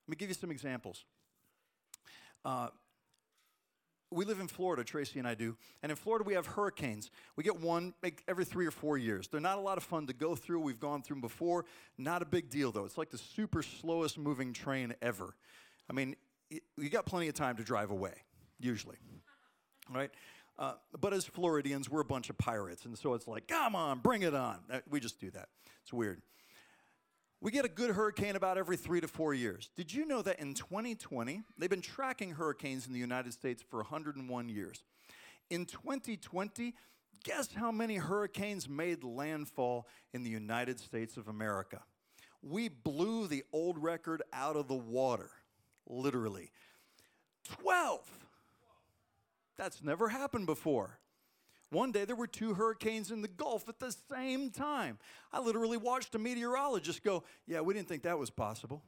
Let me give you some examples. Uh, we live in Florida, Tracy and I do. And in Florida, we have hurricanes. We get one every three or four years. They're not a lot of fun to go through. We've gone through them before. Not a big deal, though. It's like the super slowest moving train ever. I mean, you got plenty of time to drive away, usually, right? Uh, but as Floridians, we're a bunch of pirates, and so it's like, come on, bring it on. Uh, we just do that. It's weird. We get a good hurricane about every three to four years. Did you know that in 2020, they've been tracking hurricanes in the United States for 101 years? In 2020, guess how many hurricanes made landfall in the United States of America? We blew the old record out of the water literally. 12. That's never happened before. One day there were two hurricanes in the Gulf at the same time. I literally watched a meteorologist go, Yeah, we didn't think that was possible.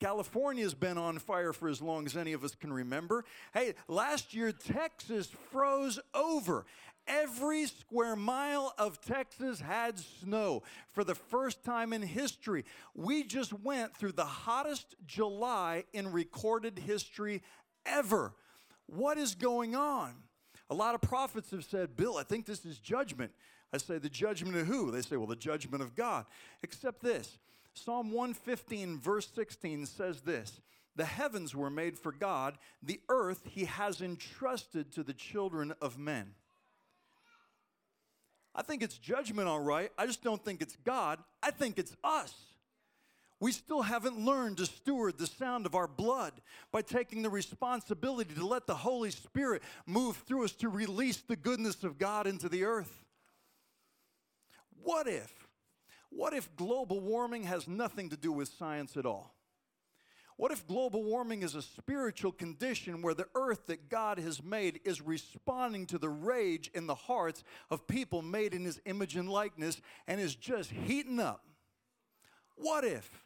California's been on fire for as long as any of us can remember. Hey, last year Texas froze over. Every square mile of Texas had snow for the first time in history. We just went through the hottest July in recorded history ever. What is going on? A lot of prophets have said, Bill, I think this is judgment. I say, the judgment of who? They say, well, the judgment of God. Except this Psalm 115, verse 16 says this The heavens were made for God, the earth he has entrusted to the children of men. I think it's judgment, all right. I just don't think it's God. I think it's us. We still haven't learned to steward the sound of our blood by taking the responsibility to let the Holy Spirit move through us to release the goodness of God into the earth. What if what if global warming has nothing to do with science at all? What if global warming is a spiritual condition where the earth that God has made is responding to the rage in the hearts of people made in his image and likeness and is just heating up? What if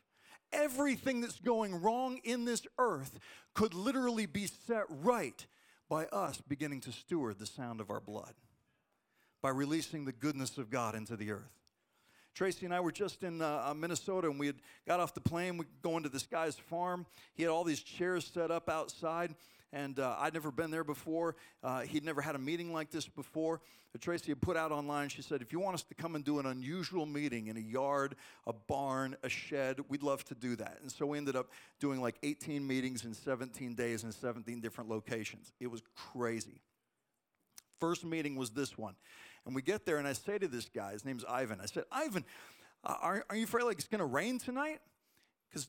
everything that's going wrong in this earth could literally be set right by us beginning to steward the sound of our blood, by releasing the goodness of God into the earth? Tracy and I were just in uh, uh, Minnesota and we had got off the plane. We going to this guy's farm. He had all these chairs set up outside, and uh, I'd never been there before. Uh, he'd never had a meeting like this before. But Tracy had put out online, she said, if you want us to come and do an unusual meeting in a yard, a barn, a shed, we'd love to do that. And so we ended up doing like 18 meetings in 17 days in 17 different locations. It was crazy. First meeting was this one. And we get there, and I say to this guy, his name's Ivan, I said, Ivan, are, are you afraid like it's going to rain tonight? Because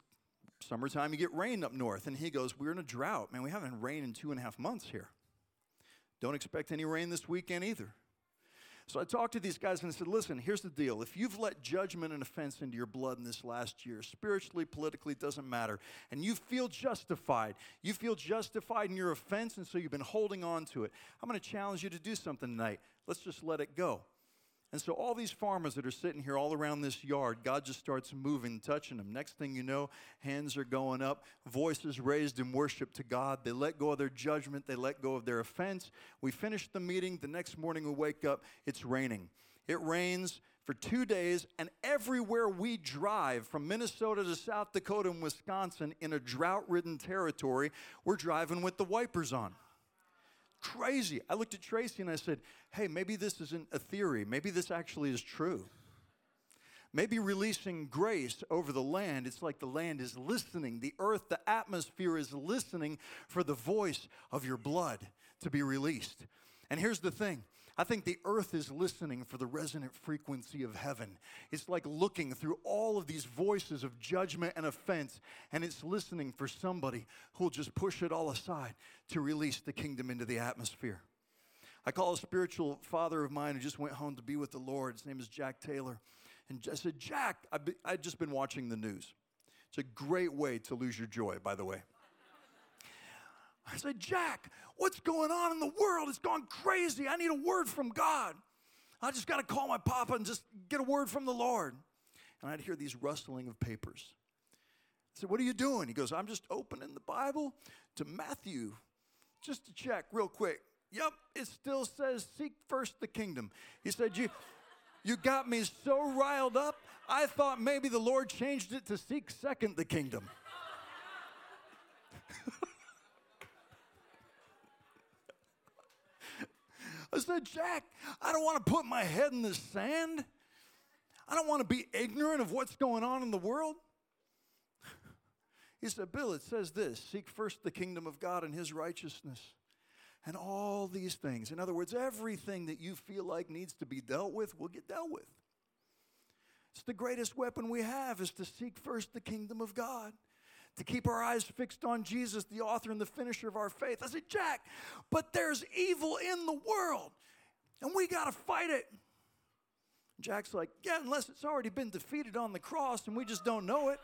summertime, you get rain up north. And he goes, We're in a drought. Man, we haven't rained in two and a half months here. Don't expect any rain this weekend either. So I talked to these guys and I said, listen, here's the deal. If you've let judgment and offense into your blood in this last year, spiritually, politically, it doesn't matter, and you feel justified, you feel justified in your offense, and so you've been holding on to it, I'm going to challenge you to do something tonight. Let's just let it go. And so, all these farmers that are sitting here all around this yard, God just starts moving, touching them. Next thing you know, hands are going up, voices raised in worship to God. They let go of their judgment, they let go of their offense. We finish the meeting. The next morning, we wake up, it's raining. It rains for two days, and everywhere we drive, from Minnesota to South Dakota and Wisconsin, in a drought ridden territory, we're driving with the wipers on crazy. I looked at Tracy and I said, hey, maybe this isn't a theory. Maybe this actually is true. Maybe releasing grace over the land, it's like the land is listening. The earth, the atmosphere is listening for the voice of your blood to be released. And here's the thing I think the earth is listening for the resonant frequency of heaven. It's like looking through all of these voices of judgment and offense, and it's listening for somebody who'll just push it all aside to release the kingdom into the atmosphere. I call a spiritual father of mine who just went home to be with the Lord. His name is Jack Taylor. And I said, Jack, I've, just been watching the news. It's a great way to lose your joy, by the way. I said, Jack, what's going on in the world? It's gone crazy. I need a word from God. I just got to call my papa and just get a word from the Lord. And I'd hear these rustling of papers. I said, What are you doing? He goes, I'm just opening the Bible to Matthew just to check real quick. Yep, it still says seek first the kingdom. He said, You you got me so riled up, I thought maybe the Lord changed it to seek second the kingdom. I said, Jack, I don't want to put my head in the sand. I don't want to be ignorant of what's going on in the world. He said, Bill, it says this seek first the kingdom of God and his righteousness. And all these things. In other words, everything that you feel like needs to be dealt with will get dealt with. It's the greatest weapon we have is to seek first the kingdom of God to keep our eyes fixed on Jesus, the author and the finisher of our faith. I said, Jack, but there's evil in the world, and we got to fight it. Jack's like, Yeah, unless it's already been defeated on the cross and we just don't know it.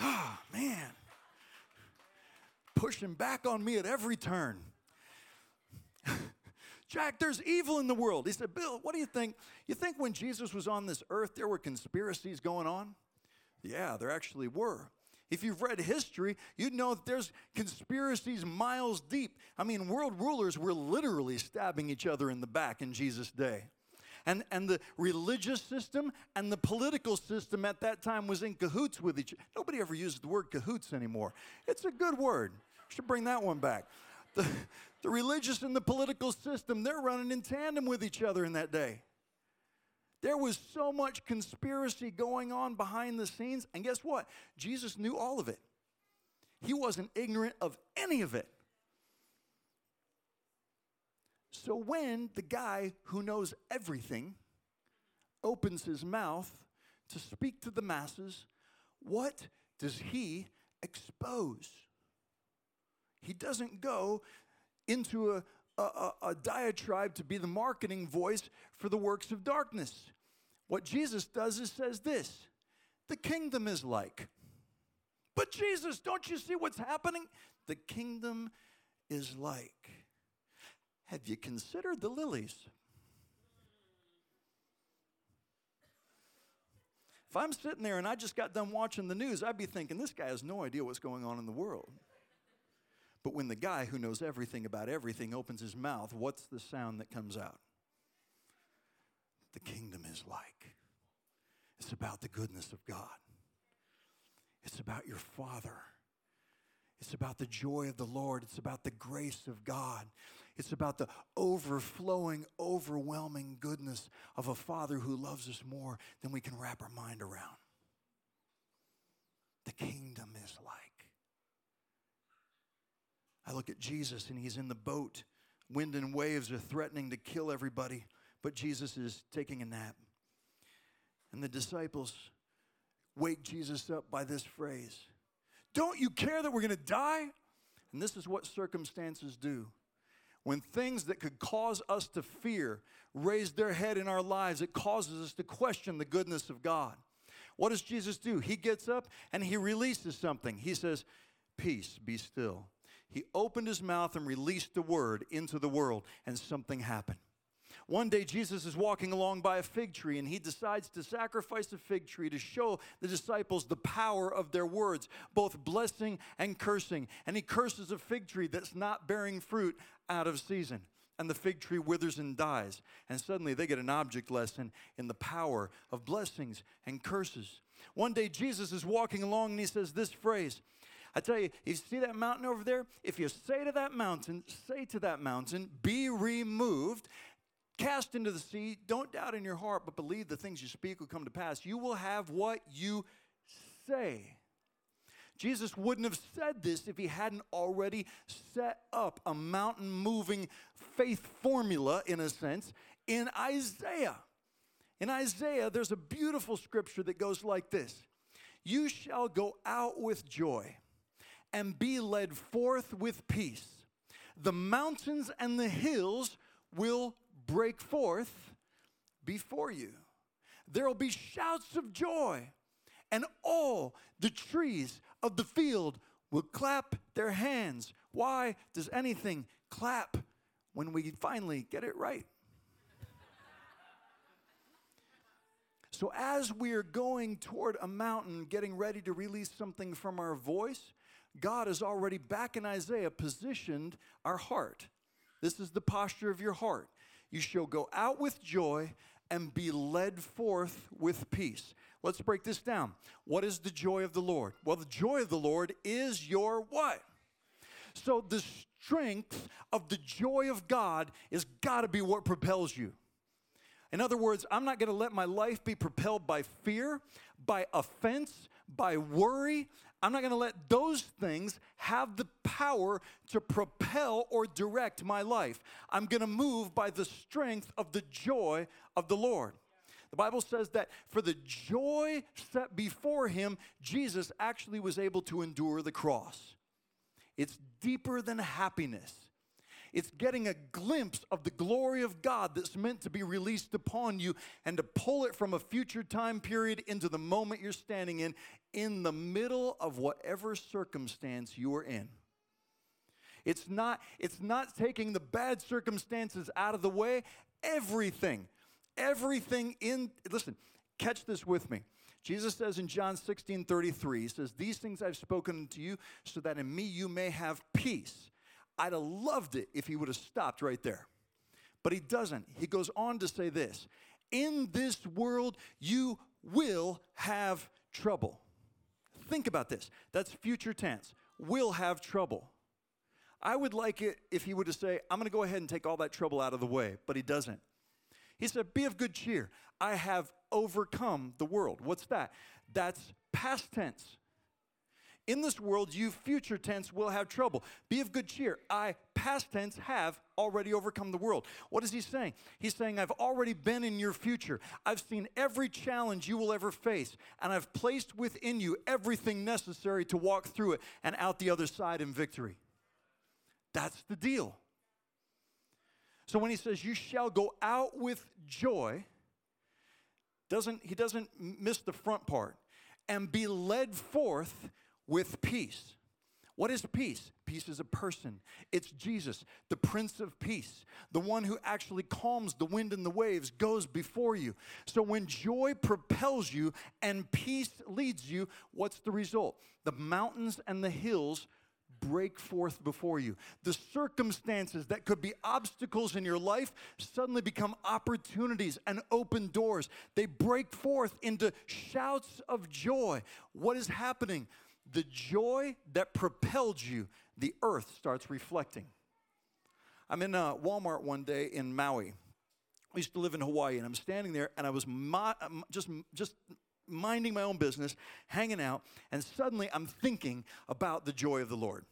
Oh, man. pushing back on me at every turn. Jack, there's evil in the world. He said, Bill, what do you think? You think when Jesus was on this earth, there were conspiracies going on? Yeah, there actually were. If you've read history, you'd know that there's conspiracies miles deep. I mean, world rulers were literally stabbing each other in the back in Jesus' day. And, and the religious system and the political system at that time was in cahoots with each other. Nobody ever uses the word cahoots anymore. It's a good word. Should bring that one back. The, the religious and the political system, they're running in tandem with each other in that day. There was so much conspiracy going on behind the scenes. And guess what? Jesus knew all of it. He wasn't ignorant of any of it. So when the guy who knows everything opens his mouth to speak to the masses, what does he expose? He doesn't go into a, a, a, diatribe to be the marketing voice for the works of darkness. What Jesus does is says this the kingdom is like. But Jesus, don't you see what's happening? The kingdom is like. Have you considered the lilies? If I'm sitting there and I just got done watching the news, I'd be thinking, this guy has no idea what's going on in the world. But when the guy who knows everything about everything opens his mouth, what's the sound that comes out? The kingdom is like. It's about the goodness of God. It's about your Father. It's about the joy of the Lord. It's about the grace of God. It's about the overflowing, overwhelming goodness of a Father who loves us more than we can wrap our mind around. The kingdom is like. I look at Jesus and he's in the boat. Wind and waves are threatening to kill everybody, but Jesus is taking a nap. And the disciples wake Jesus up by this phrase Don't you care that we're going to die? And this is what circumstances do. When things that could cause us to fear raise their head in our lives, it causes us to question the goodness of God. What does Jesus do? He gets up and he releases something. He says, Peace, be still. He opened his mouth and released the word into the world, and something happened. One day, Jesus is walking along by a fig tree and he decides to sacrifice a fig tree to show the disciples the power of their words, both blessing and cursing. And he curses a fig tree that's not bearing fruit out of season. And the fig tree withers and dies. And suddenly they get an object lesson in the power of blessings and curses. One day, Jesus is walking along and he says this phrase I tell you, you see that mountain over there? If you say to that mountain, say to that mountain, be removed, cast into the sea, don't doubt in your heart, but believe the things you speak will come to pass. You will have what you say. Jesus wouldn't have said this if he hadn't already set up a mountain moving faith formula, in a sense, in Isaiah. In Isaiah, there's a beautiful scripture that goes like this You shall go out with joy and be led forth with peace. The mountains and the hills will break forth before you. There will be shouts of joy, and all the trees of the field will clap their hands. Why does anything clap when we finally get it right? So, as we are going toward a mountain, getting ready to release something from our voice, God has already, back in Isaiah, positioned our heart. This is the posture of your heart. You shall go out with joy and be led forth with peace. Let's break this down. What is the joy of the Lord? Well, the joy of the Lord is your what? So the strength of the joy of God is got to be what propels you. In other words, I'm not going to let my life be propelled by fear, by offense, by worry. I'm not going to let those things have the power to propel or direct my life. I'm going to move by the strength of the joy of the Lord. The Bible says that for the joy set before him, Jesus actually was able to endure the cross. It's deeper than happiness. It's getting a glimpse of the glory of God that's meant to be released upon you and to pull it from a future time period into the moment you're standing in, in the middle of whatever circumstance you are in. It's not, it's not taking the bad circumstances out of the way. Everything, everything in, listen, catch this with me. Jesus says in John 16 33, He says, These things I've spoken to you so that in me you may have peace. I'd have loved it if he would have stopped right there. But he doesn't. He goes on to say this In this world you will have trouble. Think about this. That's future tense. Will have trouble. I would like it if he would have say, I'm going to go ahead and take all that trouble out of the way, but he doesn't. He said, Be of good cheer. I have overcome the world. What's that? That's past tense. In this world, you future tense will have trouble. Be of good cheer. I, past tense, have already overcome the world. What is he saying? He's saying, I've already been in your future. I've seen every challenge you will ever face, and I've placed within you everything necessary to walk through it and out the other side in victory. That's the deal. So when he says, You shall go out with joy, doesn't, he doesn't miss the front part, and be led forth with peace. What is peace? Peace is a person. It's Jesus, the Prince of Peace, the one who actually calms the wind and the waves, goes before you. So when joy propels you and peace leads you, what's the result? The mountains and the hills break forth before you. The circumstances that could be obstacles in your life suddenly become opportunities and open doors. They break forth into shouts of joy. What is happening? The joy that propelled you, the earth starts reflecting. I'm in uh, Walmart one day in Maui. I used to live in Hawaii, and I'm standing there, and I was um, just just minding my own business, hanging out, and suddenly I'm thinking about the joy of the Lord.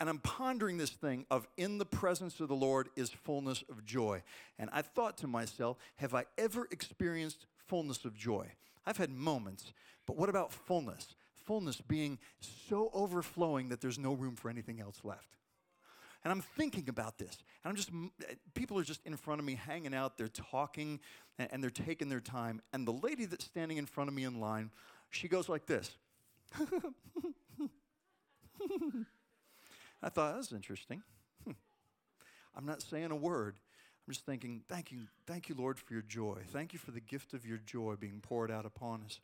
And I'm pondering this thing of in the presence of the Lord is fullness of joy. And I thought to myself, have I ever experienced fullness of joy? I've had moments, but what about fullness? Fullness being so overflowing that there's no room for anything else left. And I'm thinking about this. And I'm just, people are just in front of me hanging out. They're talking and, they're taking their time. And the lady that's standing in front of me in line, she goes like this. I thought, that's interesting. Hmm. I'm not saying a word. I'm just thinking, thank you, thank you, Lord, for your joy. Thank you for the gift of your joy being poured out upon us.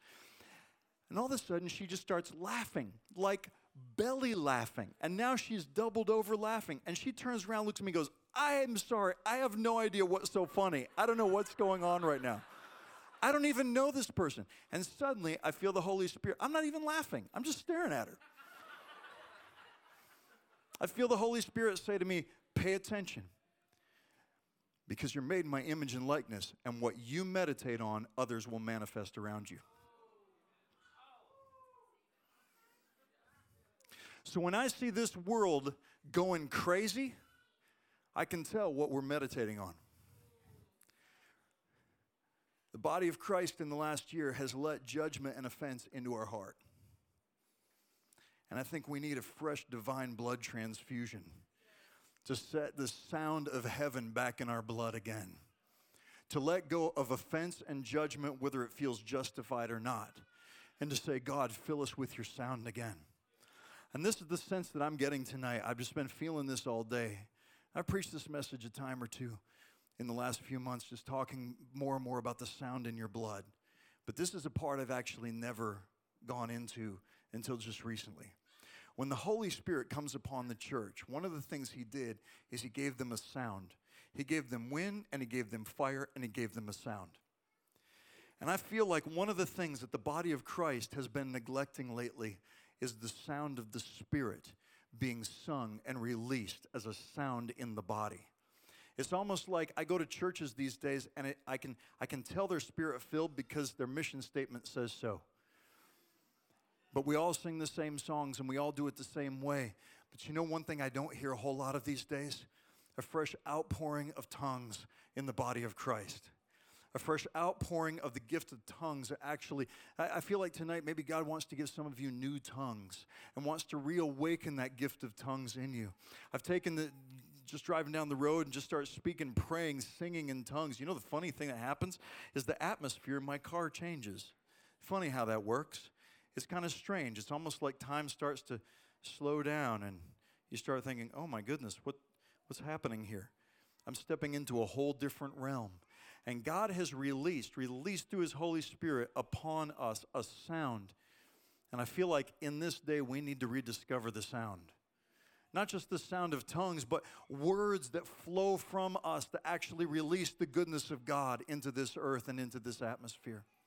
And all of a sudden, she just starts laughing, like belly laughing. And now she's doubled over laughing. And she turns around, looks at me, goes, I am sorry. I have no idea what's so funny. I don't know what's going on right now. I don't even know this person. And suddenly, I feel the Holy Spirit. I'm not even laughing, I'm just staring at her. I feel the Holy Spirit say to me, pay attention. Because you're made in my image and likeness, and what you meditate on, others will manifest around you. So when I see this world going crazy, I can tell what we're meditating on. The body of Christ in the last year has let judgment and offense into our heart. And I think we need a fresh divine blood transfusion to set the sound of heaven back in our blood again. To let go of offense and judgment, whether it feels justified or not. And to say, God, fill us with your sound again. And this is the sense that I'm getting tonight. I've just been feeling this all day. I've preached this message a time or two in the last few months, just talking more and more about the sound in your blood. But this is a part I've actually never gone into until just recently. When the Holy Spirit comes upon the church, one of the things He did is He gave them a sound. He gave them wind, and He gave them fire, and He gave them a sound. And I feel like one of the things that the body of Christ has been neglecting lately is the sound of the Spirit being sung and released as a sound in the body. It's almost like I go to churches these days and it, I, can, I can tell they're spirit filled because their mission statement says so. But we all sing the same songs and we all do it the same way. But you know one thing I don't hear a whole lot of these days? A fresh outpouring of tongues in the body of Christ. A fresh outpouring of the gift of tongues. Actually, I feel like tonight maybe God wants to give some of you new tongues and wants to reawaken that gift of tongues in you. I've taken the just driving down the road and just start speaking, praying, singing in tongues. You know, the funny thing that happens is the atmosphere in my car changes. Funny how that works it's kind of strange. It's almost like time starts to slow down and you start thinking, oh my goodness, what, what's happening here? I'm stepping into a whole different realm. And God has released, released through His Holy Spirit upon us a sound. And I feel like in this day we need to rediscover the sound. Not just the sound of tongues, but words that flow from us to actually release the goodness of God into this earth and into this atmosphere.